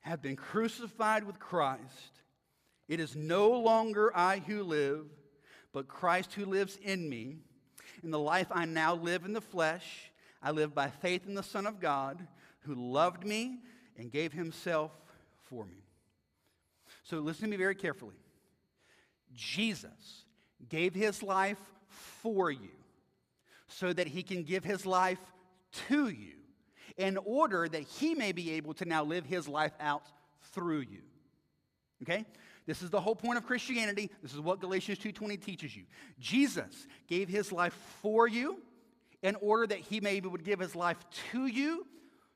have been crucified with Christ. It is no longer I who live, but Christ who lives in me. In the life I now live in the flesh, I live by faith in the Son of God who loved me and gave himself for me. So listen to me very carefully. Jesus gave his life for you so that he can give his life to you in order that he may be able to now live his life out through you. Okay? This is the whole point of Christianity. This is what Galatians 2:20 teaches you. Jesus gave his life for you in order that he maybe would give his life to you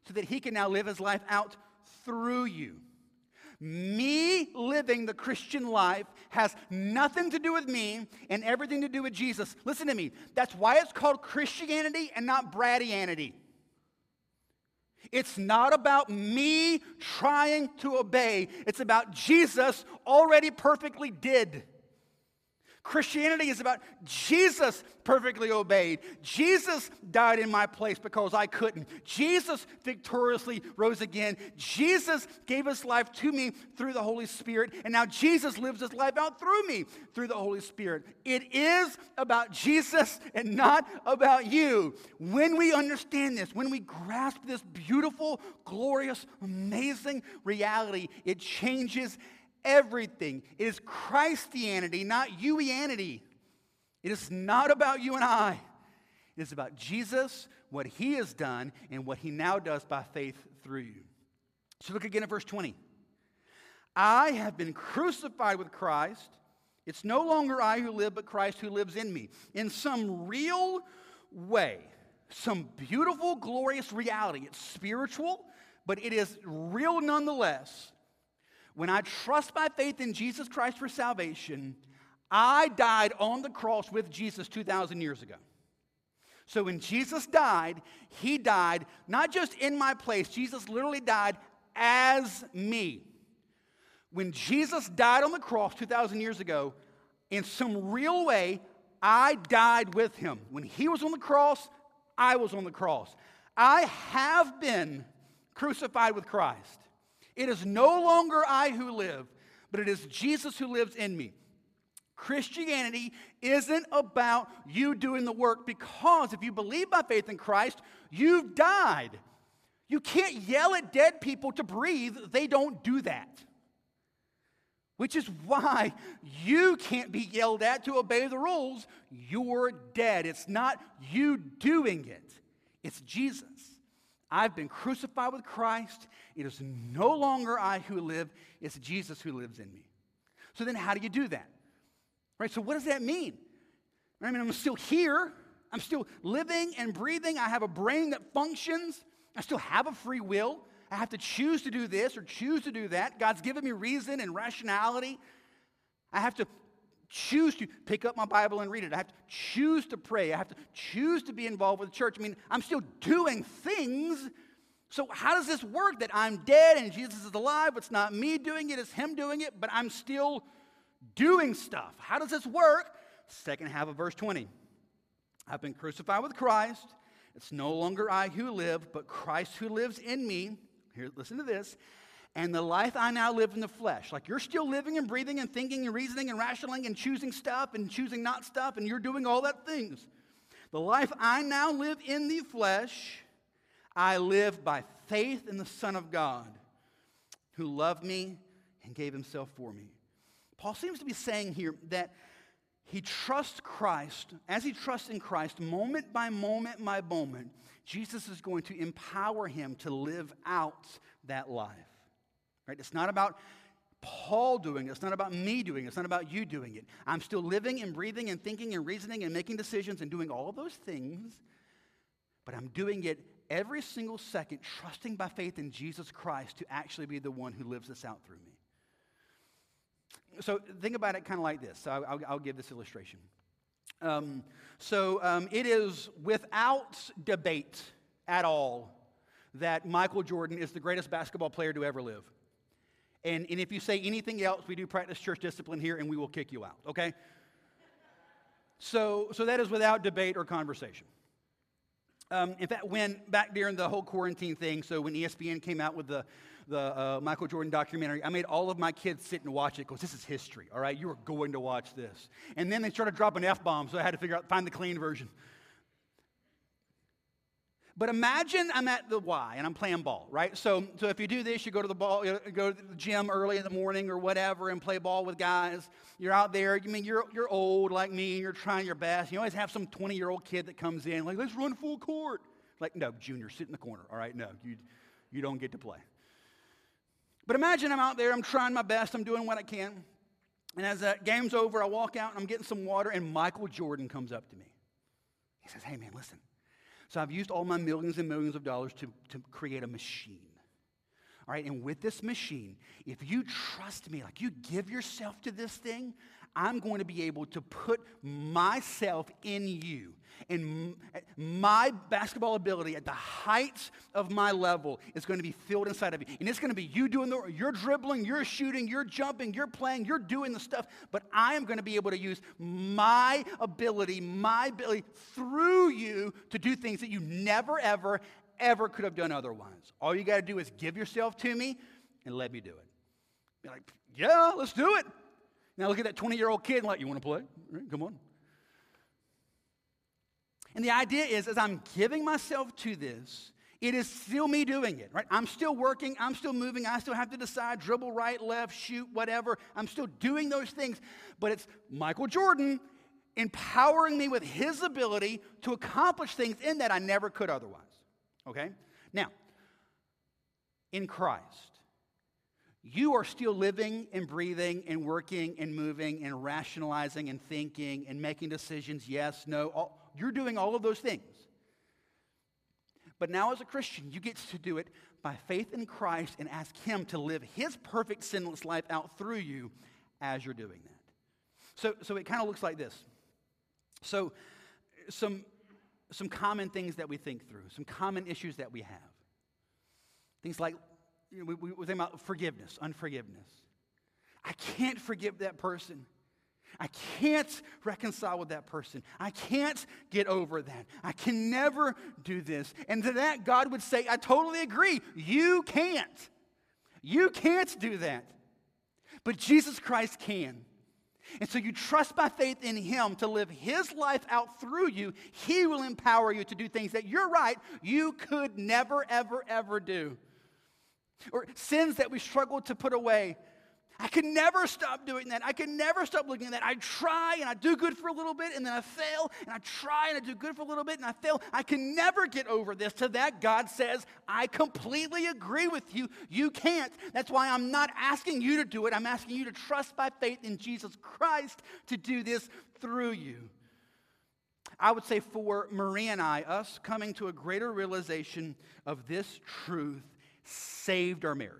so that he can now live his life out through you. Me living the Christian life has nothing to do with me and everything to do with Jesus. Listen to me. That's why it's called Christianity and not Bradianity. It's not about me trying to obey, it's about Jesus already perfectly did. Christianity is about Jesus perfectly obeyed. Jesus died in my place because I couldn't. Jesus victoriously rose again. Jesus gave his life to me through the Holy Spirit. And now Jesus lives his life out through me through the Holy Spirit. It is about Jesus and not about you. When we understand this, when we grasp this beautiful, glorious, amazing reality, it changes everything. It is Christianity, not youianity. It is not about you and I. It is about Jesus, what he has done, and what he now does by faith through you. So look again at verse 20. I have been crucified with Christ. It's no longer I who live, but Christ who lives in me. In some real way, some beautiful, glorious reality. It's spiritual, but it is real nonetheless. When I trust my faith in Jesus Christ for salvation, I died on the cross with Jesus 2,000 years ago. So when Jesus died, he died not just in my place, Jesus literally died as me. When Jesus died on the cross 2,000 years ago, in some real way, I died with him. When he was on the cross, I was on the cross. I have been crucified with Christ. It is no longer I who live, but it is Jesus who lives in me. Christianity isn't about you doing the work because if you believe by faith in Christ, you've died. You can't yell at dead people to breathe, they don't do that. Which is why you can't be yelled at to obey the rules. You're dead. It's not you doing it, it's Jesus. I've been crucified with Christ. It is no longer I who live, it's Jesus who lives in me. So then, how do you do that? Right? So, what does that mean? I mean, I'm still here. I'm still living and breathing. I have a brain that functions. I still have a free will. I have to choose to do this or choose to do that. God's given me reason and rationality. I have to choose to pick up my Bible and read it. I have to choose to pray. I have to choose to be involved with the church. I mean, I'm still doing things. So, how does this work that I'm dead and Jesus is alive? It's not me doing it, it's Him doing it, but I'm still doing stuff. How does this work? Second half of verse 20. I've been crucified with Christ. It's no longer I who live, but Christ who lives in me. Here, listen to this. And the life I now live in the flesh, like you're still living and breathing and thinking and reasoning and rationaling and choosing stuff and choosing not stuff, and you're doing all that things. The life I now live in the flesh, I live by faith in the Son of God, who loved me and gave himself for me. Paul seems to be saying here that he trusts Christ. As he trusts in Christ, moment by moment by moment, Jesus is going to empower him to live out that life. Right? It's not about Paul doing it. It's not about me doing it. It's not about you doing it. I'm still living and breathing and thinking and reasoning and making decisions and doing all of those things, but I'm doing it every single second, trusting by faith in Jesus Christ to actually be the one who lives this out through me. So think about it kind of like this. So I'll, I'll, give this illustration. Um, so um, it is without debate at all that Michael Jordan is the greatest basketball player to ever live. And, and if you say anything else, we do practice church discipline here and we will kick you out, okay? So, so that is without debate or conversation. Um, in fact, when back during the whole quarantine thing, so when ESPN came out with the, the uh, Michael Jordan documentary, I made all of my kids sit and watch it because this is history, all right? You are going to watch this. And then they started dropping F bombs, so I had to figure out, find the clean version. But imagine I'm at the Y and I'm playing ball, right? So, so if you do this, you go to the ball, you go to the gym early in the morning or whatever and play ball with guys. You're out there. You mean you're you're old like me and you're trying your best. You always have some 20 year old kid that comes in like, let's run full court. Like, no, Junior, sit in the corner. All right, no, you you don't get to play. But imagine I'm out there. I'm trying my best. I'm doing what I can. And as that game's over, I walk out and I'm getting some water, and Michael Jordan comes up to me. He says, Hey, man, listen. So I've used all my millions and millions of dollars to, to create a machine. All right, and with this machine, if you trust me, like you give yourself to this thing, I'm going to be able to put myself in you. And my basketball ability at the heights of my level is going to be filled inside of you. And it's going to be you doing the, you're dribbling, you're shooting, you're jumping, you're playing, you're doing the stuff. But I am going to be able to use my ability, my ability through you to do things that you never, ever, ever could have done otherwise. All you got to do is give yourself to me and let me do it. Be like, yeah, let's do it. Now look at that 20 year old kid like, you want to play? Come on. And the idea is, as I'm giving myself to this, it is still me doing it, right? I'm still working, I'm still moving, I still have to decide dribble right, left, shoot, whatever. I'm still doing those things, but it's Michael Jordan empowering me with his ability to accomplish things in that I never could otherwise. Okay? Now, in Christ, you are still living and breathing and working and moving and rationalizing and thinking and making decisions yes, no. All, you're doing all of those things. But now, as a Christian, you get to do it by faith in Christ and ask Him to live His perfect sinless life out through you as you're doing that. So, so it kind of looks like this. So, some, some common things that we think through, some common issues that we have. Things like you know, we, we, we think about forgiveness, unforgiveness. I can't forgive that person. I can't reconcile with that person. I can't get over that. I can never do this. And to that, God would say, I totally agree. You can't. You can't do that. But Jesus Christ can. And so you trust by faith in Him to live His life out through you. He will empower you to do things that you're right, you could never, ever, ever do. Or sins that we struggle to put away. I can never stop doing that. I can never stop looking at that. I try and I do good for a little bit and then I fail and I try and I do good for a little bit and I fail. I can never get over this. To that, God says, I completely agree with you. You can't. That's why I'm not asking you to do it. I'm asking you to trust by faith in Jesus Christ to do this through you. I would say for Marie and I, us coming to a greater realization of this truth saved our marriage.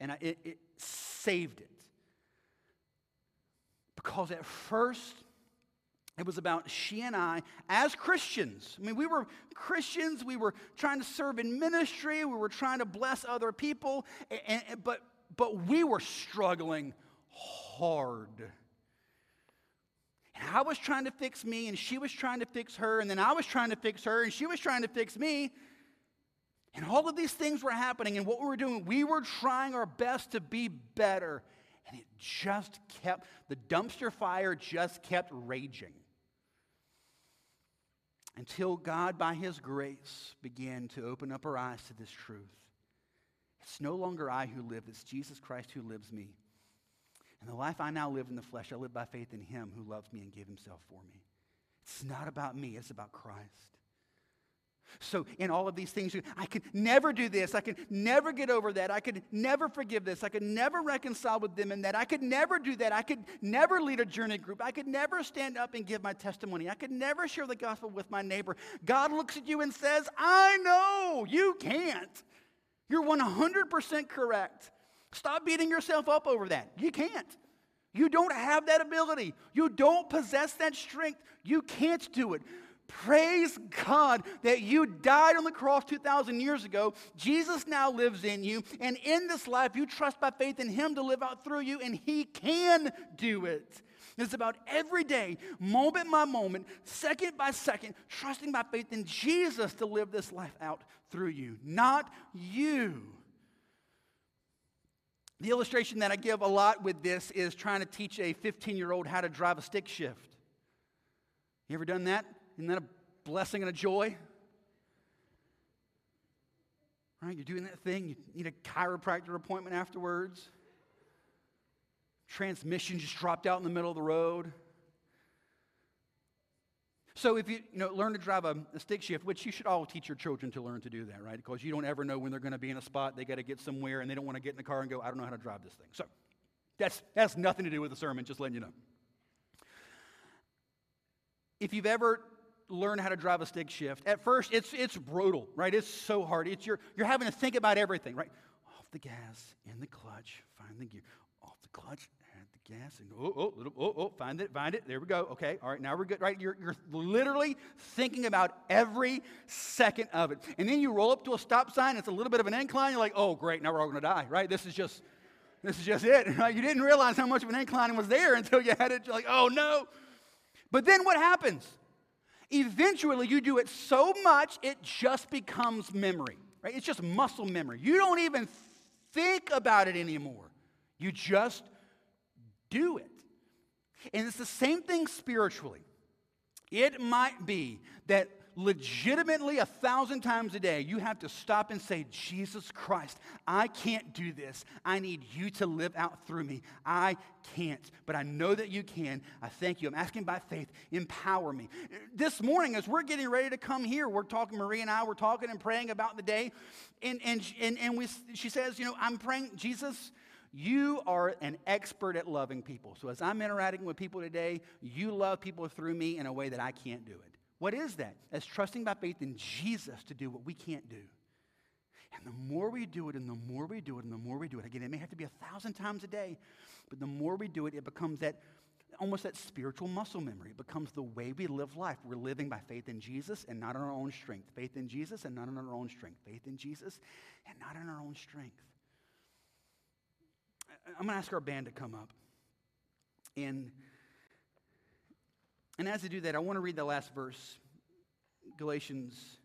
And it, it saved it. Because at first, it was about she and I as Christians. I mean, we were Christians. We were trying to serve in ministry. We were trying to bless other people. And, and, but, but we were struggling hard. And I was trying to fix me, and she was trying to fix her, and then I was trying to fix her, and she was trying to fix me. And all of these things were happening, and what we were doing, we were trying our best to be better. And it just kept, the dumpster fire just kept raging. Until God, by His grace, began to open up our eyes to this truth. It's no longer I who live, it's Jesus Christ who lives me. And the life I now live in the flesh, I live by faith in Him who loved me and gave Himself for me. It's not about me, it's about Christ. So, in all of these things, I could never do this. I could never get over that. I could never forgive this. I could never reconcile with them in that. I could never do that. I could never lead a journey group. I could never stand up and give my testimony. I could never share the gospel with my neighbor. God looks at you and says, I know you can't. You're 100% correct. Stop beating yourself up over that. You can't. You don't have that ability. You don't possess that strength. You can't do it. Praise God that you died on the cross 2,000 years ago. Jesus now lives in you. And in this life, you trust by faith in Him to live out through you, and He can do it. It's about every day, moment by moment, second by second, trusting by faith in Jesus to live this life out through you, not you. The illustration that I give a lot with this is trying to teach a 15 year old how to drive a stick shift. You ever done that? Isn't that a blessing and a joy? Right? You're doing that thing, you need a chiropractor appointment afterwards. Transmission just dropped out in the middle of the road. So if you, you know, learn to drive a, a, stick shift, which you should all teach your children to learn to do that, right? Because you don't ever know when they're going to be in a spot, they got to get somewhere, and they don't want to get in the car and go, I don't know how to drive this thing. So that's, that's nothing to do with the sermon, just letting you know. If you've ever learn how to drive a stick shift. At first, it's, it's brutal, right? It's so hard. It's you're, you're having to think about everything, right? Off the gas, in the clutch, find the gear. Off the clutch, add the gas, and oh, oh, little, oh, oh, find it, find it. There we go. Okay, all right, now we're good, right? You're, you're literally thinking about every second of it. And then you roll up to a stop sign, it's a little bit of an incline. You're like, oh, great, now we're all going to die, right? This is just, this is just it. You didn't realize how much of an incline was there until you had it. You're like, oh, no. But then what happens? Eventually, you do it so much, it just becomes memory, right? It's just muscle memory. You don't even think about it anymore. You just do it. And it's the same thing spiritually. It might be that legitimately a thousand times a day, you have to stop and say, Jesus Christ, I can't do this. I need you to live out through me. I can't, but I know that you can. I thank you. I'm asking by faith, empower me. This morning, as we're getting ready to come here, we're talking, Marie and I, we're talking and praying about the day. And, and, and, and we, she says, You know, I'm praying, Jesus, you are an expert at loving people. So as I'm interacting with people today, you love people through me in a way that I can't do it. What is that? That's trusting by faith in Jesus to do what we can't do. And the more we do it, and the more we do it, and the more we do it, again, it may have to be a thousand times a day, but the more we do it, it becomes that almost that spiritual muscle memory. It becomes the way we live life. We're living by faith in Jesus and not in our own strength. Faith in Jesus and not in our own strength. Faith in Jesus and not in our own strength. I'm going to ask our band to come up. And and as I do that, I want to read the last verse, Galatians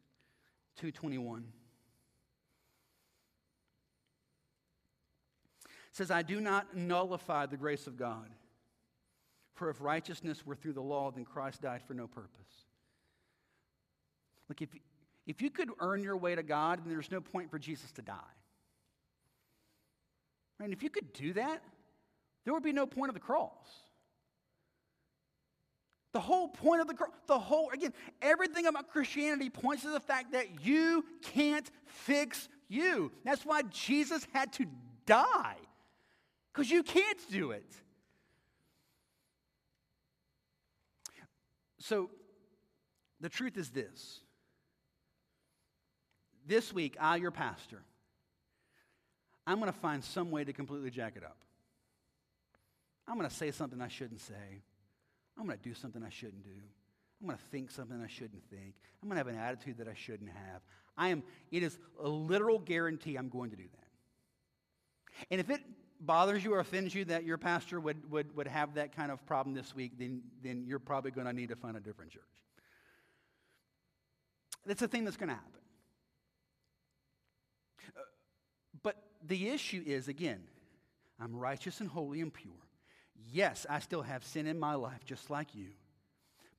2:21. It says, "I do not nullify the grace of God. For if righteousness were through the law, then Christ died for no purpose. Look, if, if you could earn your way to God, then there's no point for Jesus to die. And if you could do that, there would be no point of the cross. The whole point of the cross, the whole, again, everything about Christianity points to the fact that you can't fix you. That's why Jesus had to die, because you can't do it. So, the truth is this. This week, I, your pastor, I'm going to find some way to completely jack it up. I'm going to say something I shouldn't say. I'm going to do something I shouldn't do. I'm going to think something I shouldn't think. I'm going to have an attitude that I shouldn't have. I am, it is a literal guarantee I'm going to do that. And if it bothers you or offends you that your pastor would, would, would have that kind of problem this week, then, then you're probably going to need to find a different church. That's a thing that's going to happen. Uh, but the issue is, again, I'm righteous and holy and pure. Yes, I still have sin in my life, just like you.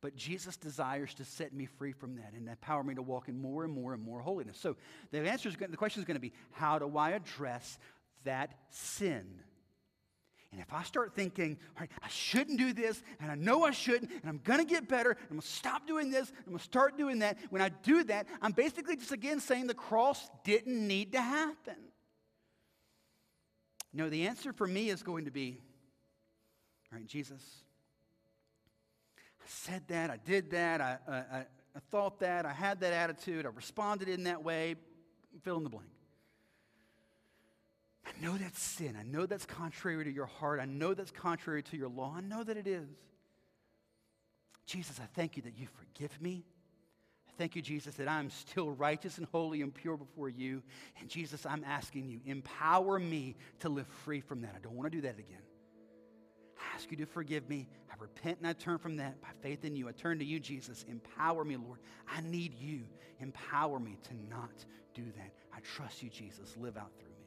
But Jesus desires to set me free from that and empower me to walk in more and more and more holiness. So the answer is the question is going to be how do I address that sin? And if I start thinking, all right, I shouldn't do this, and I know I shouldn't, and I'm going to get better, and I'm going to stop doing this, and I'm going to start doing that, when I do that, I'm basically just again saying the cross didn't need to happen. No, the answer for me is going to be, right, Jesus, I said that, I did that, I, I, I thought that, I had that attitude, I responded in that way, fill in the blank. I know that's sin. I know that's contrary to your heart. I know that's contrary to your law. I know that it is. Jesus, I thank you that you forgive me. I thank you, Jesus, that I'm still righteous and holy and pure before you. And Jesus, I'm asking you, empower me to live free from that. I don't want to do that again. Ask you to forgive me. I repent and I turn from that by faith in you. I turn to you, Jesus. Empower me, Lord. I need you. Empower me to not do that. I trust you, Jesus. Live out through. Me.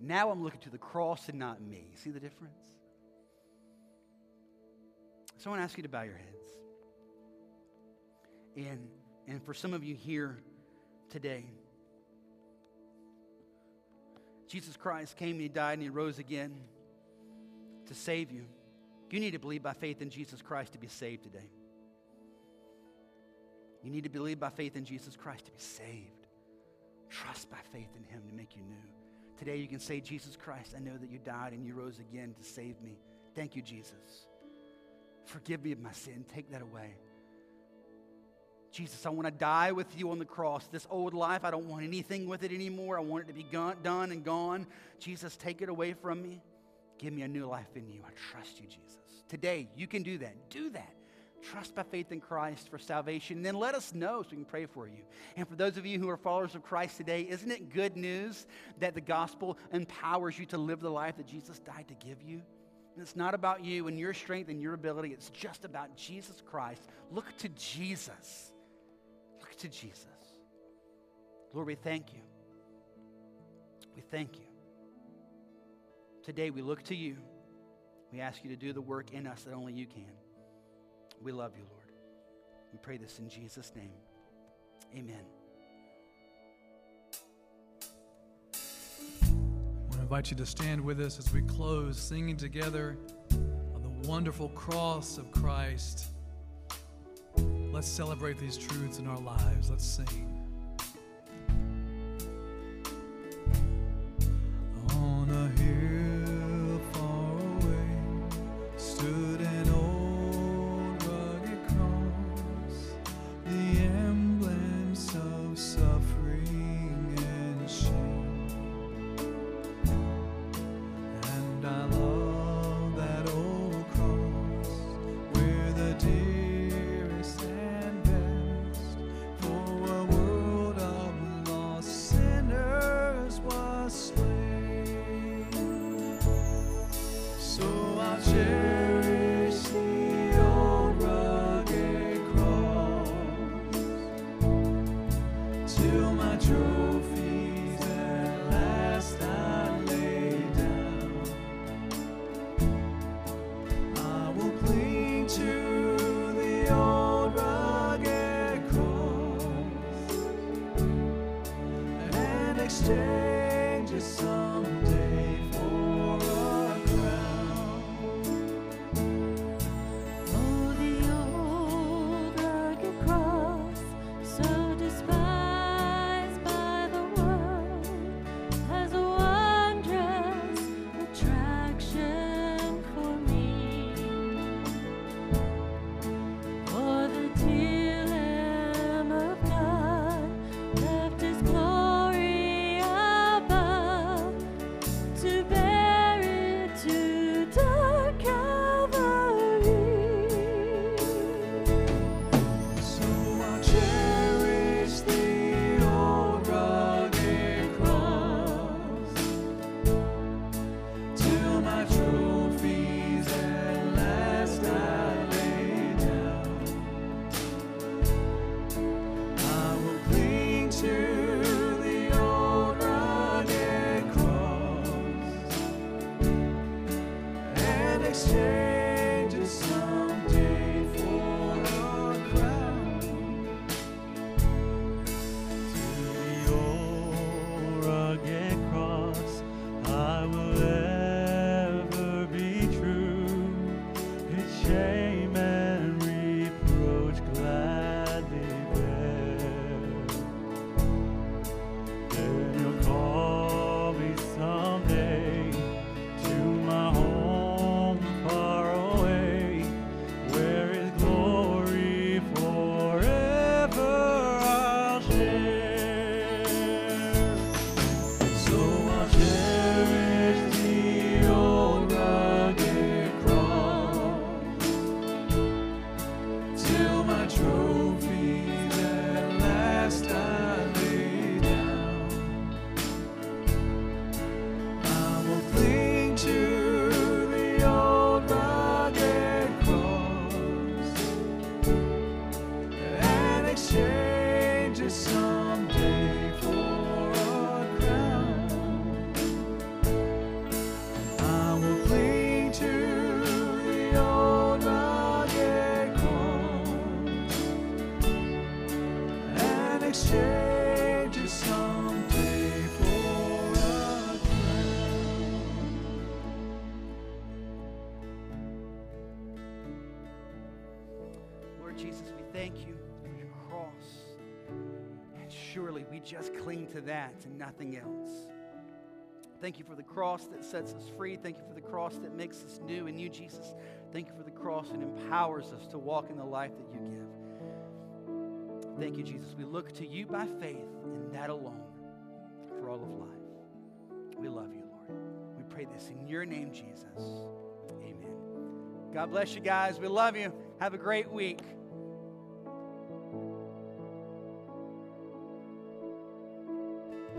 Now I'm looking to the cross and not me. See the difference? So I want to ask you to bow your heads. And, and for some of you here today, Jesus Christ came and he died and he rose again to save you. You need to believe by faith in Jesus Christ to be saved today. You need to believe by faith in Jesus Christ to be saved. Trust by faith in him to make you new. Today you can say, Jesus Christ, I know that you died and you rose again to save me. Thank you, Jesus. Forgive me of my sin. Take that away. Jesus, I want to die with you on the cross. This old life, I don't want anything with it anymore. I want it to be gone, done and gone. Jesus, take it away from me. Give me a new life in you. I trust you, Jesus. Today, you can do that. Do that. Trust by faith in Christ for salvation. And then let us know so we can pray for you. And for those of you who are followers of Christ today, isn't it good news that the gospel empowers you to live the life that Jesus died to give you? And it's not about you and your strength and your ability, it's just about Jesus Christ. Look to Jesus. Look to Jesus. Lord, we thank you. We thank you. Today we look to you. We ask you to do the work in us that only you can. We love you, Lord. We pray this in Jesus' name. Amen. I want to invite you to stand with us as we close, singing together on the wonderful cross of Christ. Let's celebrate these truths in our lives. Let's sing. That and nothing else. Thank you for the cross that sets us free. Thank you for the cross that makes us new and you, Jesus. Thank you for the cross that empowers us to walk in the life that you give. Thank you, Jesus. We look to you by faith and that alone for all of life. We love you, Lord. We pray this in your name, Jesus. Amen. God bless you guys. We love you. Have a great week.